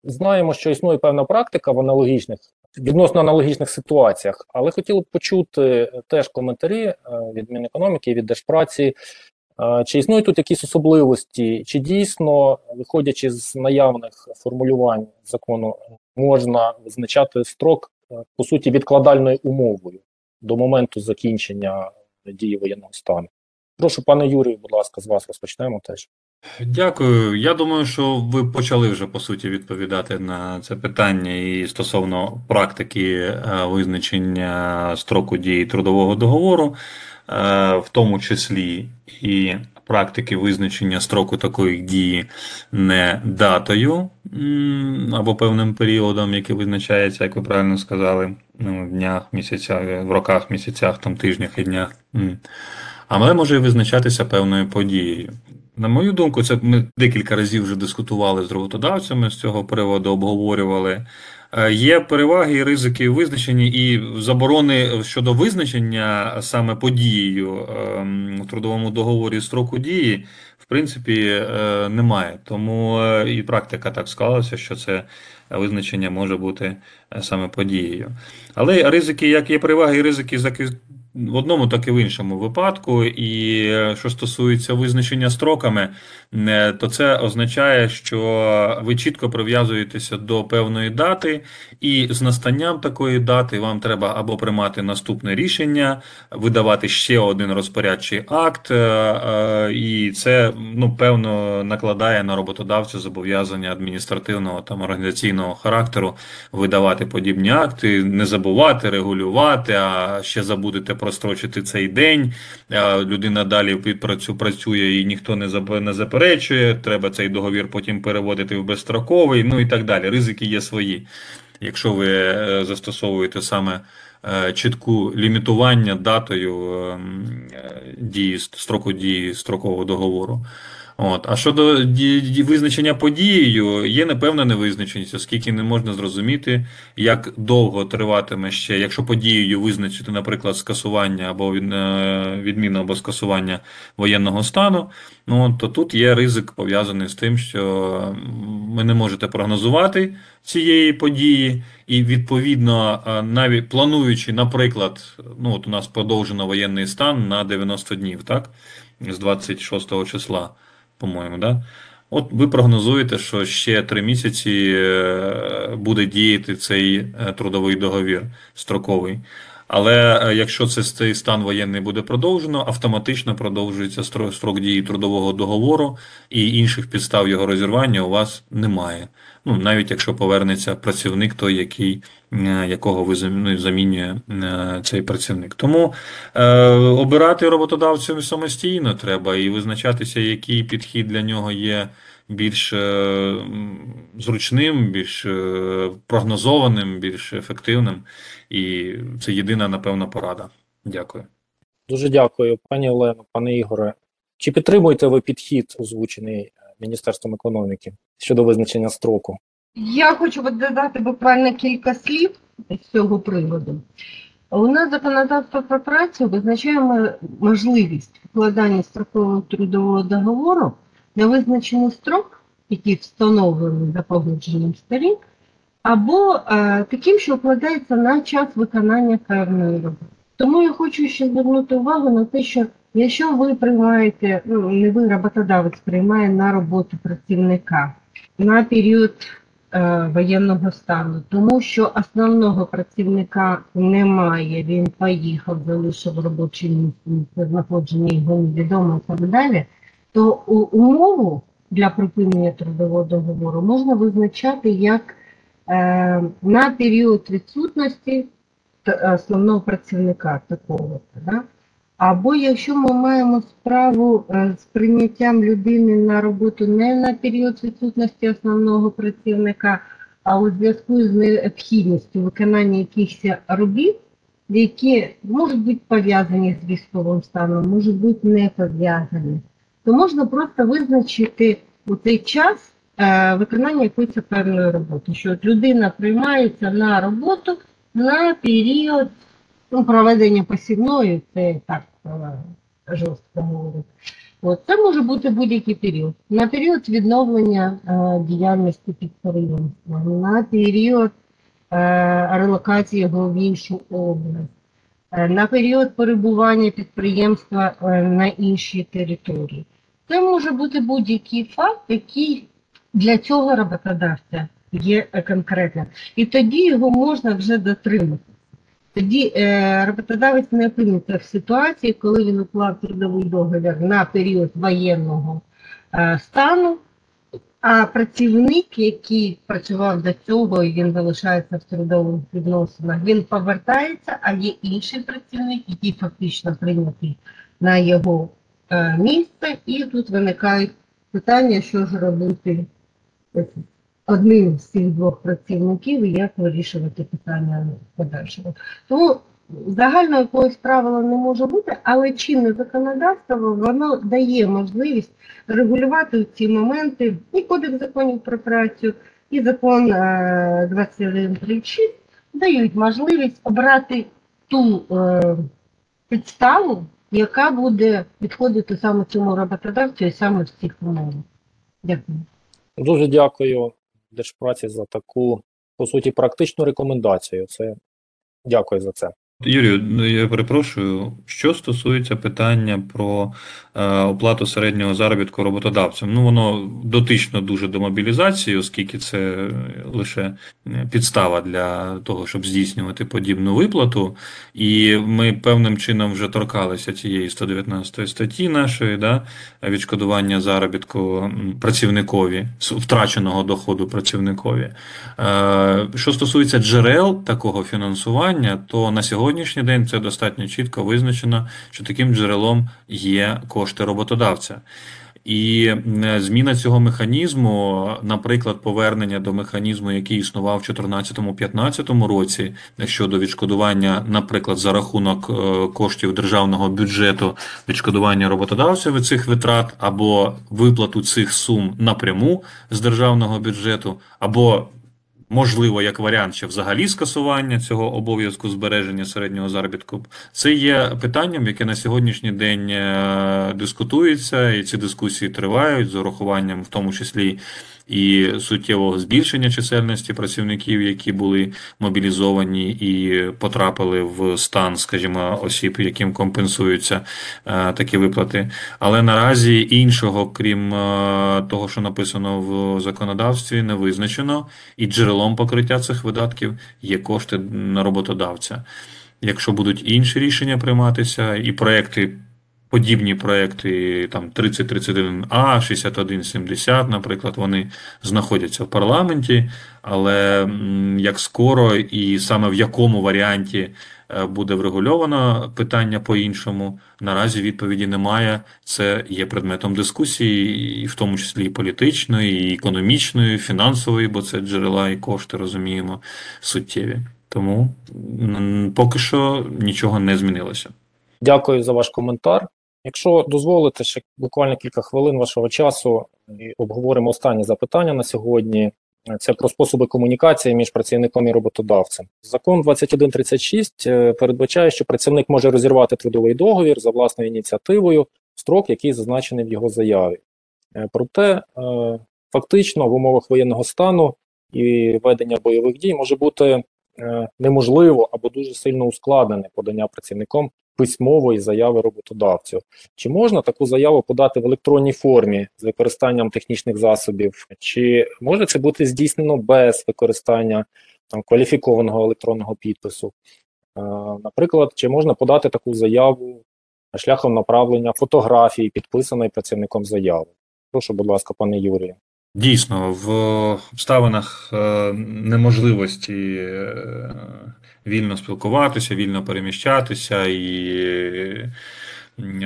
Знаємо, що існує певна практика в аналогічних відносно аналогічних ситуаціях, але хотіли б почути е, теж коментарі е, від Мінекономіки, від Держпраці. Е, Чи існують тут якісь особливості, чи дійсно, виходячи з наявних формулювань закону, можна визначати строк по суті відкладальною умовою до моменту закінчення дії воєнного стану? Прошу, пане Юрію, будь ласка, з вас розпочнемо теж. Дякую. Я думаю, що ви почали вже по суті відповідати на це питання і стосовно практики е, визначення строку дії трудового договору, е, в тому числі і практики визначення строку такої дії не датою або певним періодом, який визначається, як ви правильно сказали, ну, в днях, місяцях, в роках, місяцях, там, тижнях і днях. Але може визначатися певною подією. На мою думку, це ми декілька разів вже дискутували з роботодавцями з цього приводу, обговорювали. Е, Є переваги і ризики визначені, і заборони щодо визначення саме подією ем, у трудовому договорі строку дії, в принципі, е, немає. Тому е, і практика так склалася, що це визначення може бути саме подією. Але ризики, як є переваги і ризики, в одному, так і в іншому випадку. І е, що стосується визначення строками, е, то це означає, що ви чітко прив'язуєтеся до певної дати, і з настанням такої дати вам треба або приймати наступне рішення, видавати ще один розпорядчий акт, е, і це ну певно накладає на роботодавця зобов'язання адміністративного там організаційного характеру видавати подібні акти, не забувати регулювати, а ще забудете прострочити цей день. Людина далі працює і ніхто не заперечує. Треба цей договір потім переводити в безстроковий, ну і так далі. Ризики є свої. Якщо ви е, застосовуєте саме е, чітку лімітування датою ем, е, дії строку дії строкового договору. От. А щодо визначення подією, є непевна невизначеність, оскільки не можна зрозуміти, як довго триватиме ще, якщо подією визначити, наприклад, скасування або е, відміну або скасування воєнного стану, ну, то тут є ризик пов'язаний з тим, що ви не можете прогнозувати цієї події, і відповідно, е, навіть плануючи, наприклад, ну от у нас продовжено воєнний стан на 90 днів, так? З 26 числа по-моєму, да? От ви прогнозуєте, що ще три місяці е, буде діяти цей е, трудовий договір строковий. Але е, якщо цей стан воєнний буде продовжено, автоматично продовжується стро- строк дії трудового договору, і інших підстав його розірвання у вас немає. Ну, навіть якщо повернеться працівник, той, який, е, якого ви ну, замінює е, цей працівник. Тому е, обирати роботодавцям самостійно треба і визначатися, який підхід для нього є більш е, зручним, більш е, прогнозованим, більш ефективним. І це єдина, напевно, порада. Дякую. Дуже дякую, пані Олено, пане Ігоре. Чи підтримуєте ви підхід, озвучений е, Міністерством економіки щодо визначення строку? Я хочу додати буквально кілька слів з цього приводу. У нас законодавство про працю визначає можливість укладання строкового трудового договору на визначений строк, який встановлений за погодженням сторін, або е, таким, що укладається на час виконання певної роботи. Тому я хочу ще звернути увагу на те, що якщо ви приймаєте, ну не ви роботодавець приймає на роботу працівника на період е, воєнного стану, тому що основного працівника немає, він поїхав, залишив робоче місце, знаходження його невідомо і так далі, то умову для припинення трудового договору можна визначати як е, на період відсутності основного працівника такого. Або якщо ми маємо справу е, з прийняттям людини на роботу не на період відсутності основного працівника, а у зв'язку з необхідністю виконання якихось робіт, які можуть бути пов'язані з військовим станом, можуть бути не пов'язані, то можна просто визначити у цей час е, виконання якоїсь певної роботи, що людина приймається на роботу на період ну, проведення посівної, це так е, жорстко говорити. От, це може бути будь-який період. На період відновлення е, діяльності підприємства, на період релокації його в іншу область, на період перебування підприємства на іншій території. Це може бути будь-який факт, який для цього роботодавця є конкретним. І тоді його можна вже дотримати. Тоді е, роботодавець не опиниться в ситуації, коли він уклав трудовий договір на період воєнного е, стану, а працівник, який працював до цього і він залишається в трудових відносинах, він повертається, а є інший працівник, який фактично прийнятий на його місце, і тут виникають питання, що ж робити одним з цих двох працівників і як вирішувати питання подальшого. Тому загального якогось правила не може бути, але чинне законодавство воно дає можливість регулювати ці моменти і Кодекс законів про працю, і закон е, 2136 дають можливість обрати ту е, підставу, яка буде підходити саме цьому роботодавцю і саме в цих умовах. Дякую. Дуже дякую Держпраці за таку, по суті, практичну рекомендацію. Це дякую за це. Юрію, ну, я перепрошую, що стосується питання про е, оплату середнього заробітку роботодавцям. Ну, воно дотично дуже до мобілізації, оскільки це лише підстава для того, щоб здійснювати подібну виплату. І ми певним чином вже торкалися цієї 119 статті нашої, да, відшкодування заробітку працівникові, втраченого доходу працівникові. Е, Що стосується джерел такого фінансування, то на сьогоднішній день це достатньо чітко визначено, що таким джерелом є кошти роботодавця. І е, зміна цього механізму, наприклад, повернення до механізму, який існував в 2014-2015 році щодо відшкодування, наприклад, за рахунок е, коштів державного бюджету, відшкодування роботодавця від цих витрат, або виплату цих сум напряму з державного бюджету, або можливо, як варіант, ще взагалі скасування цього обов'язку збереження середнього заробітку. Це є питанням, яке на сьогоднішній день е, дискутується, і ці дискусії тривають з урахуванням, в тому числі і суттєвого збільшення чисельності працівників, які були мобілізовані і потрапили в стан, скажімо, осіб, яким компенсуються е, такі виплати. Але наразі іншого, крім е, того, що написано в законодавстві, не визначено, і джерелом покриття цих видатків є кошти на роботодавця. Якщо будуть інші рішення прийматися, і проекти, подібні проекти, там 3031А, 6170, наприклад, вони знаходяться в парламенті, але як скоро і саме в якому варіанті е, буде врегульовано питання по-іншому, наразі відповіді немає. Це є предметом дискусії, і в тому числі і політичної, і економічної, і фінансової, бо це джерела і кошти, розуміємо, суттєві. Тому поки що нічого не змінилося. Дякую за ваш коментар. Якщо дозволите, ще буквально кілька хвилин вашого часу і обговоримо останнє запитання на сьогодні. Це про способи комунікації між працівником і роботодавцем. Закон 2136 е, передбачає, що працівник може розірвати трудовий договір за власною ініціативою строк, який зазначений в його заяві. Е, Проте, е, фактично, в умовах воєнного стану і ведення бойових дій може бути неможливо або дуже сильно ускладнене подання працівником письмової заяви роботодавцю. Чи можна таку заяву подати в електронній формі з використанням технічних засобів, чи може це бути здійснено без використання там кваліфікованого електронного підпису? Е, Наприклад, чи можна подати таку заяву шляхом направлення фотографії, підписаної працівником заяви? Прошу, будь ласка, пане Юрію. Дійсно, в обставинах е, неможливості е, вільно спілкуватися, вільно переміщатися і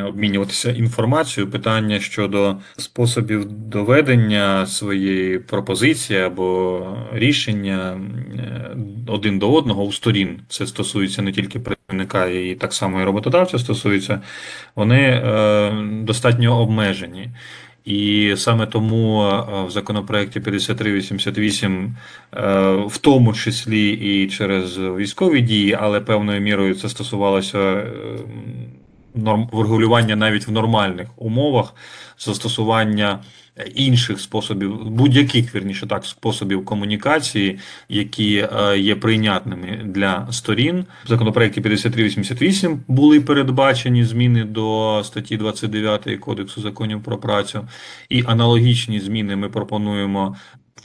обмінюватися інформацією, питання щодо способів доведення своєї пропозиції або рішення е, один до одного у сторін. Це стосується не тільки працівника і так само і роботодавця стосується, вони е, достатньо обмежені. І саме тому е, в законопроекті 5388, е, в тому числі і через військові дії, але певною мірою це стосувалося е, норм врегулювання навіть в нормальних умовах, застосування інших способів, будь-яких вірніше так, способів комунікації, які е, є прийнятними для сторін. В законопроекті 5388 були передбачені зміни до статті 29 Кодексу законів про працю, і аналогічні зміни ми пропонуємо.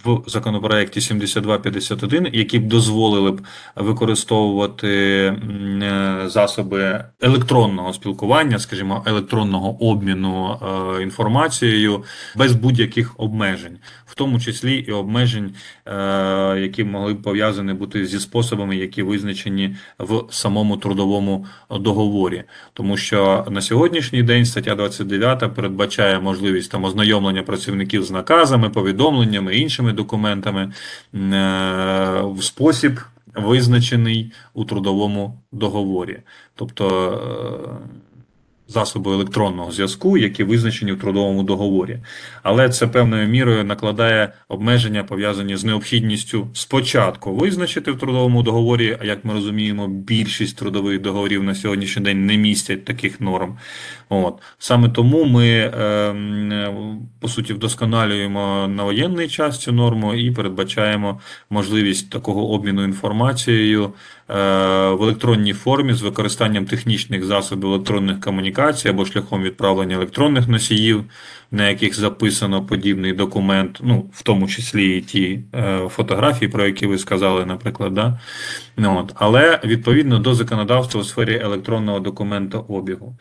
В законопроекті 7251, які б дозволили б використовувати е, засоби електронного спілкування, скажімо, електронного обміну е, інформацією без будь-яких обмежень, в тому числі і обмежень, е, які могли б пов'язані бути зі способами, які визначені в самому трудовому договорі. Тому що на сьогоднішній день стаття 29 передбачає можливість там ознайомлення працівників з наказами, повідомленнями, іншими документами е, в спосіб, визначений у трудовому договорі. Тобто е, засоби електронного зв'язку, які визначені в трудовому договорі. Але це певною мірою накладає обмеження, пов'язані з необхідністю спочатку визначити в трудовому договорі, а як ми розуміємо, більшість трудових договорів на сьогоднішній день не містять таких норм. От. Саме тому ми, е, по суті, вдосконалюємо на воєнний час цю норму і передбачаємо можливість такого обміну інформацією е, в електронній формі з використанням технічних засобів електронних комунікацій або шляхом відправлення електронних носіїв, на яких записано подібний документ, ну, в тому числі і ті е, фотографії, про які ви сказали, наприклад. Да? От. Але відповідно до законодавства у сфері електронного документообігу.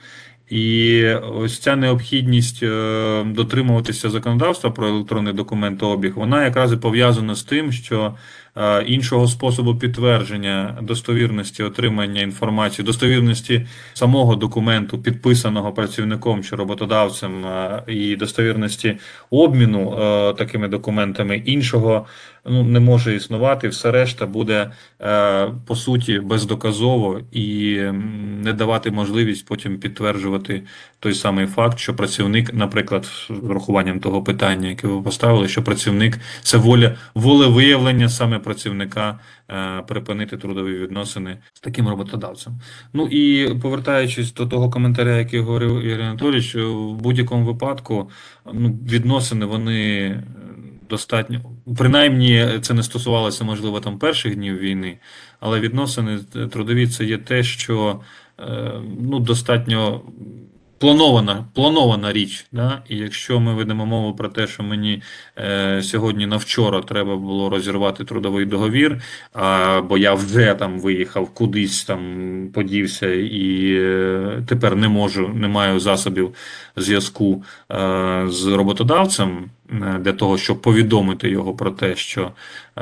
І ось ця необхідність е, дотримуватися законодавства про електронний документообіг, вона якраз і пов'язана з тим, що е, іншого способу підтвердження достовірності отримання інформації, достовірності самого документу, підписаного працівником чи роботодавцем, е, і достовірності обміну такими документами іншого ну, не може існувати. Все решта буде е, по суті бездоказово і не давати можливість потім підтверджувати той самий факт, що працівник, наприклад, з врахуванням того питання, яке ви поставили, що працівник це воля волевиявлення саме працівника е, припинити трудові відносини з таким роботодавцем. Ну і повертаючись до того коментаря, який говорив Ігор Анатолійович, в будь-якому випадку ну, відносини вони достатньо, принаймні це не стосувалося, можливо, там перших днів війни, але відносини е, трудові це є те, що е, ну, достатньо планована, планована річ. Да? І якщо ми ведемо мову про те, що мені е, сьогодні на вчора треба було розірвати трудовий договір, а, бо я вже там виїхав кудись там подівся і е, тепер не можу, не маю засобів зв'язку е, з роботодавцем е, для того, щоб повідомити його про те, що е,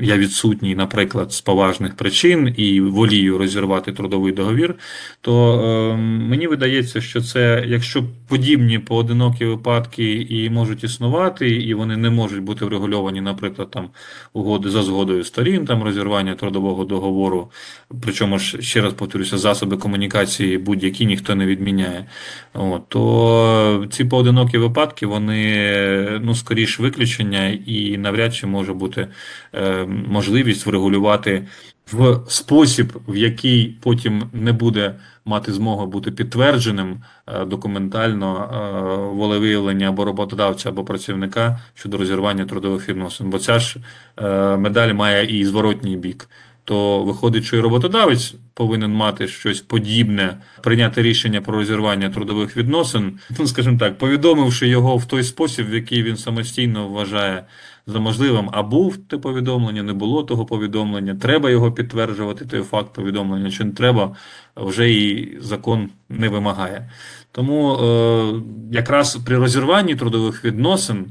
я відсутній, наприклад, з поважних причин і волію розірвати трудовий договір, то е, мені видається, що це, якщо подібні поодинокі випадки і можуть існувати, і вони не можуть бути врегульовані, наприклад, там угоди за згодою сторін, там розірвання трудового договору, причому ж ще раз повторюся, засоби комунікації будь-які ніхто не відміняє. От, то ці поодинокі випадки, вони ну, скоріш виключення, і навряд чи може бути е, можливість врегулювати в спосіб, в який потім не буде мати змогу бути підтвердженим е, документально е, волевиявлення або роботодавця, або працівника щодо розірвання трудових відносин. Бо ця ж е, медаль має і зворотній бік. То виходить, що і роботодавець повинен мати щось подібне, прийняти рішення про розірвання трудових відносин, ну скажімо так, повідомивши його в той спосіб, в який він самостійно вважає за можливим, а був те повідомлення, не було того повідомлення, треба його підтверджувати, той факт повідомлення, чи не треба, вже і закон не вимагає. Тому е, якраз при розірванні трудових відносин,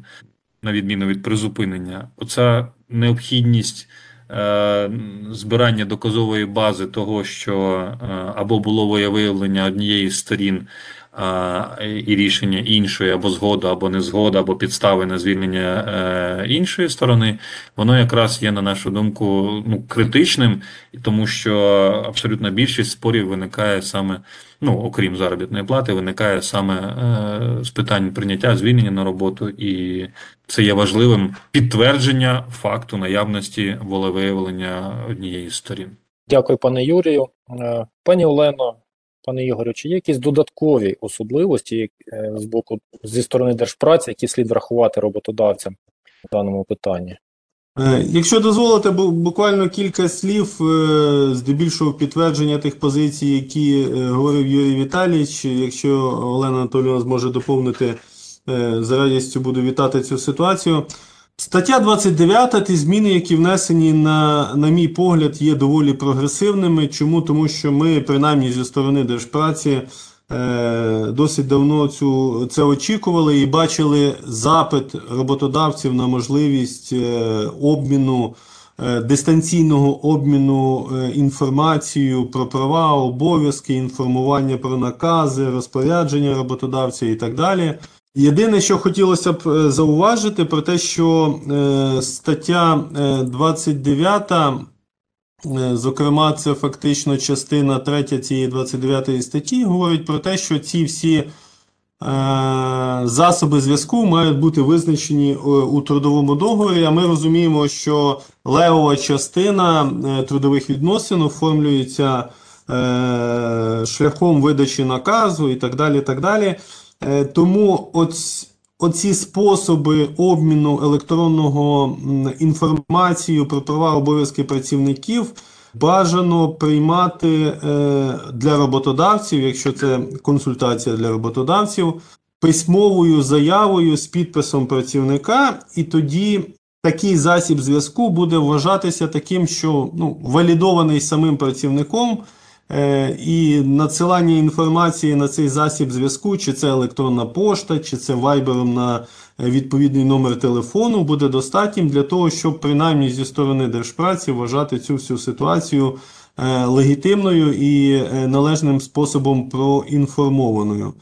на відміну від призупинення, оця необхідність. Е, Збирання доказової бази того, що е, або було виявлення однієї з сторін і рішення іншої, або згода, або незгода, або підстави на звільнення е, іншої сторони, воно якраз є, на нашу думку, ну, критичним, тому що абсолютна більшість спорів виникає саме, ну, окрім заробітної плати, виникає саме е, з питань прийняття звільнення на роботу, і це є важливим підтвердження факту наявності волевиявлення однієї з сторін. Дякую, пане Юрію. Е, Пані Олено, пане Ігорю, чи є якісь додаткові особливості е, з боку зі сторони держпраці, які слід врахувати роботодавцям в даному питанні? Е, Якщо дозволите, буквально кілька слів, здебільшого підтвердження тих позицій, які говорив Юрій Віталійович. Якщо Олена Анатолійовна зможе доповнити, з радістю буду вітати цю ситуацію. Стаття 29, ті зміни, які внесені, на, на мій погляд, є доволі прогресивними. Чому? Тому що ми, принаймні зі сторони держпраці, е, досить давно цю, це очікували і бачили запит роботодавців на можливість е, обміну, е, дистанційного обміну е, інформацією про права, обов'язки, інформування про накази, розпорядження роботодавця і так далі. Єдине, що хотілося б е, зауважити, про те, що е, стаття е, 29, е, зокрема, це фактично частина 3 цієї 29 статті, говорить про те, що ці всі засоби зв'язку мають бути визначені у трудовому договорі. А ми розуміємо, що левова частина трудових відносин оформлюється шляхом видачі наказу і так далі. Так далі. Е, Тому оць, оці способи обміну електронного інформацією про права обов'язки працівників бажано приймати е, для роботодавців, якщо це консультація для роботодавців, письмовою заявою з підписом працівника, і тоді такий засіб зв'язку буде вважатися таким, що ну, валідований самим працівником. Е, І надсилання інформації на цей засіб зв'язку, чи це електронна пошта, чи це вайбером на е, відповідний номер телефону, буде достатнім для того, щоб принаймні зі сторони держпраці вважати цю всю ситуацію е, легітимною і належним способом проінформованою.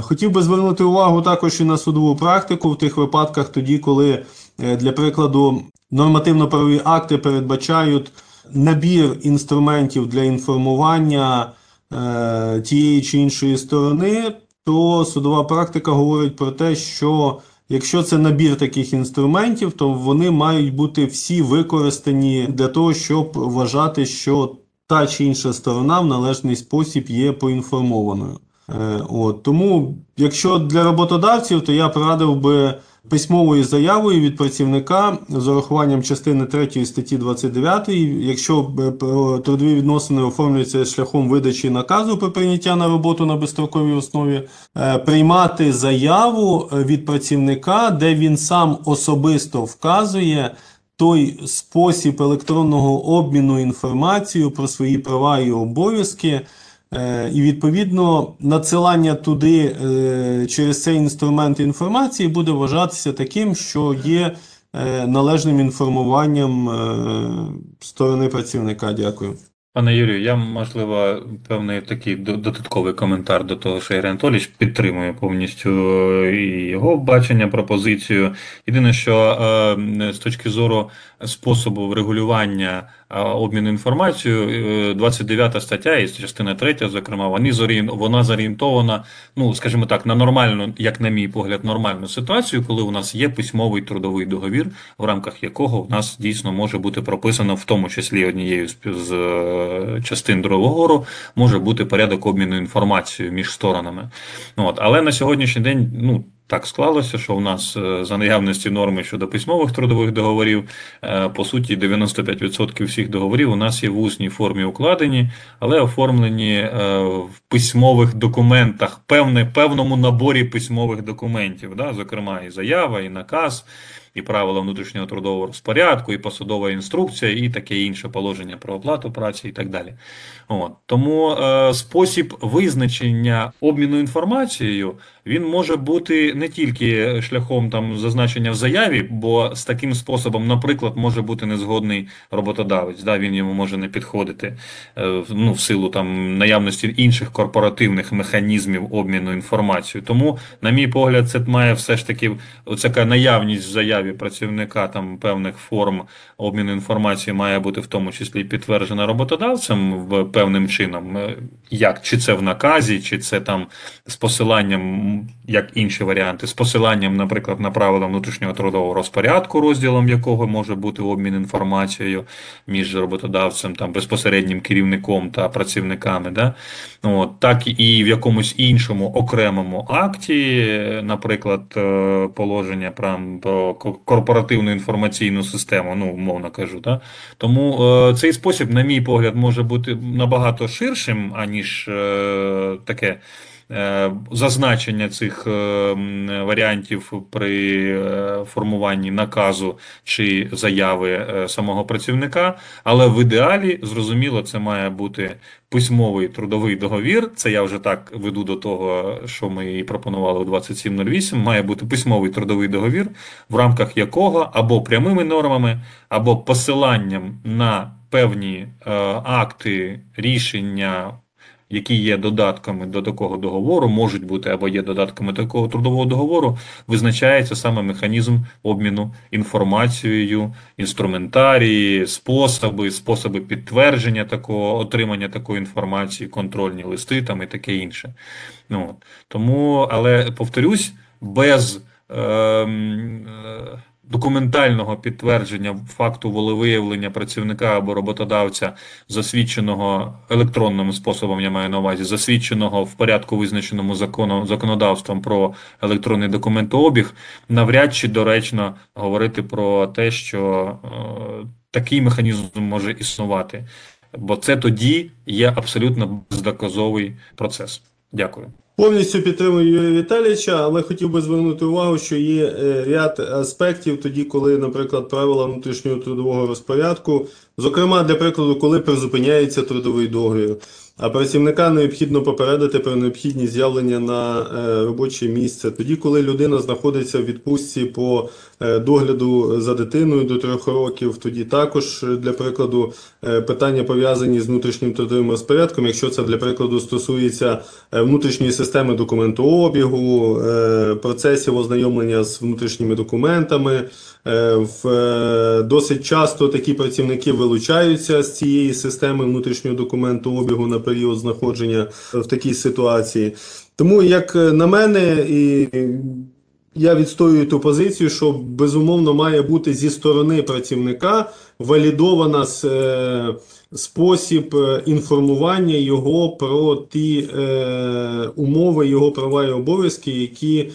Хотів би звернути увагу також і на судову практику в тих випадках, тоді, коли, для прикладу, нормативно-правові акти передбачають набір інструментів для інформування е, тієї чи іншої сторони, то судова практика говорить про те, що якщо це набір таких інструментів, то вони мають бути всі використані для того, щоб вважати, що та чи інша сторона в належний спосіб є поінформованою. Е, От, тому, якщо для роботодавців, то я порадив би письмовою заявою від працівника з урахуванням частини 3 статті 29, якщо е, про трудові відносини оформлюються шляхом видачі наказу про прийняття на роботу на безстроковій основі, е, приймати заяву е, від працівника, де він сам особисто вказує той спосіб електронного обміну інформацією про свої права і обов'язки. Е, І відповідно надсилання туди е, через цей інструмент інформації буде вважатися таким, що є е, належним інформуванням сторони працівника. Дякую. Пане Юрію, я, можливо, певний такий додатковий коментар до того, що Ігор Анатолійович підтримує повністю і його бачення, пропозицію. Єдине, що з точки зору способу врегулювання е, обміну інформацією, е, 29 стаття і частина 3, зокрема, вони зорієн... вона зорієнтована, ну, скажімо так, на нормальну, як на мій погляд, нормальну ситуацію, коли у нас є письмовий трудовий договір, в рамках якого у нас дійсно може бути прописано, в тому числі однією з, з е, частин договору, може бути порядок обміну інформацією між сторонами. От, але на сьогоднішній день, ну. Так склалося, що у нас е, за наявності норми щодо письмових трудових договорів, е, по суті, 95% всіх договорів у нас є в усній формі укладені, але оформлені е, в письмових документах, певне, певному наборі письмових документів, да? зокрема, і заява, і наказ, і правила внутрішнього трудового розпорядку, і посадова інструкція, і таке інше положення про оплату праці, і так далі. От. Тому е, спосіб визначення обміну інформацією він може бути не тільки шляхом там зазначення в заяві, бо з таким способом, наприклад, може бути незгодний роботодавець, да, він йому може не підходити е, ну, в силу там наявності інших корпоративних механізмів обміну інформацією. Тому, на мій погляд, це має все ж таки оця наявність в заяві працівника там певних форм обміну інформацією має бути в тому числі підтверджена роботодавцем в певним чином, Е, як чи це в наказі, чи це там з посиланням, як інші варіанти, з посиланням, наприклад, на правила внутрішнього трудового розпорядку, розділом якого може бути обмін інформацією між роботодавцем, там безпосереднім керівником та працівниками, да? От, так і в якомусь іншому окремому акті, наприклад, е, положення про, корпоративну інформаційну систему, ну, умовно кажу, да? Тому е, цей спосіб, на мій погляд, може бути набагато ширшим, аніж е, таке зазначення цих е, варіантів при е, формуванні наказу чи заяви е, самого працівника, але в ідеалі, зрозуміло, це має бути письмовий трудовий договір. Це я вже так веду до того, що ми і пропонували у 2708. Має бути письмовий трудовий договір, в рамках якого або прямими нормами, або посиланням на певні е, акти, рішення, які є додатками до такого договору, можуть бути або є додатками такого трудового договору, визначається саме механізм обміну інформацією, інструментарії, способи, способи підтвердження такого, отримання такої інформації, контрольні листи там і таке інше. Ну, тому, але повторюсь, без ем, е, документального підтвердження факту волевиявлення працівника або роботодавця, засвідченого електронним способом, я маю на увазі, засвідченого в порядку, визначеному законом, законодавством про електронний документообіг, навряд чи доречно говорити про те, що е, такий механізм може існувати. Бо це тоді є абсолютно бездоказовий процес. Дякую. Повністю підтримую Юрія Віталійовича, але хотів би звернути увагу, що є е, ряд аспектів тоді, коли, наприклад, правила внутрішнього трудового розпорядку, зокрема, для прикладу, коли призупиняється трудовий договір, а працівника необхідно попередити про необхідність з'явлення на е, робоче місце. Тоді, коли людина знаходиться в відпустці по догляду за дитиною до трьох років, тоді також, е, для прикладу, е, питання пов'язані з внутрішнім трудовим розпорядком, якщо це для прикладу стосується е, внутрішньої системи документообігу, е, процесів ознайомлення з внутрішніми документами. Е, В е, досить часто такі працівники вилучаються з цієї системи внутрішнього документообігу на період знаходження в такій ситуації. Тому, як е, на мене, і я відстоюю ту позицію, що безумовно має бути зі сторони працівника валідована е, спосіб е, інформування його про ті е, умови, його права і обов'язки, які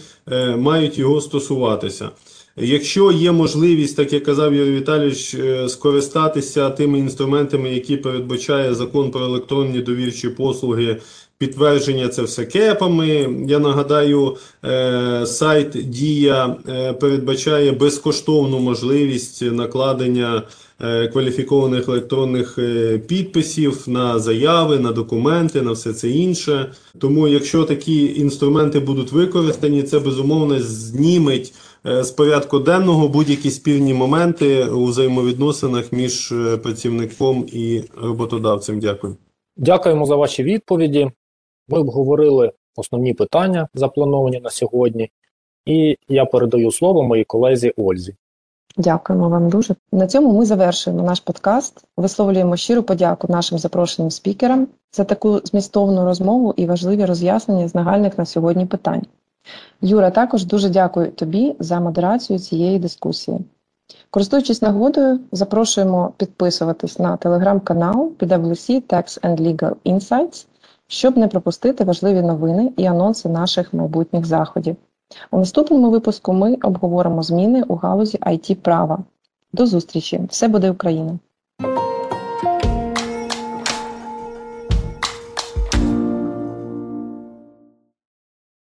мають його стосуватися. Якщо є можливість, так як казав Юрій Віталійович, скористатися тими інструментами, які передбачає закон про електронні довірчі послуги, підтвердження це все кепами. Я нагадаю, е, сайт Дія е, передбачає безкоштовну можливість накладення е, кваліфікованих електронних підписів на заяви, на документи, на все це інше. Тому, якщо такі інструменти будуть використані, це безумовно зніметь е, з порядку денного будь-які спірні моменти у взаємовідносинах між працівником і роботодавцем. Дякую. Дякуємо за ваші відповіді. Ми обговорили основні питання, заплановані на сьогодні, і я передаю слово моїй колезі Ользі. Дякуємо вам дуже. На цьому ми завершуємо наш подкаст. Висловлюємо щиру подяку нашим запрошеним спікерам за таку змістовну розмову і важливі роз'яснення з нагальних на сьогодні питань. Юра, також дуже дякую тобі за модерацію цієї дискусії. Користуючись нагодою, запрошуємо підписуватись на телеграм-канал PwC Tax and Legal Insights, щоб не пропустити важливі новини і анонси наших майбутніх заходів. У наступному випуску ми обговоримо зміни у галузі IT права. До зустрічі! Все буде Україна!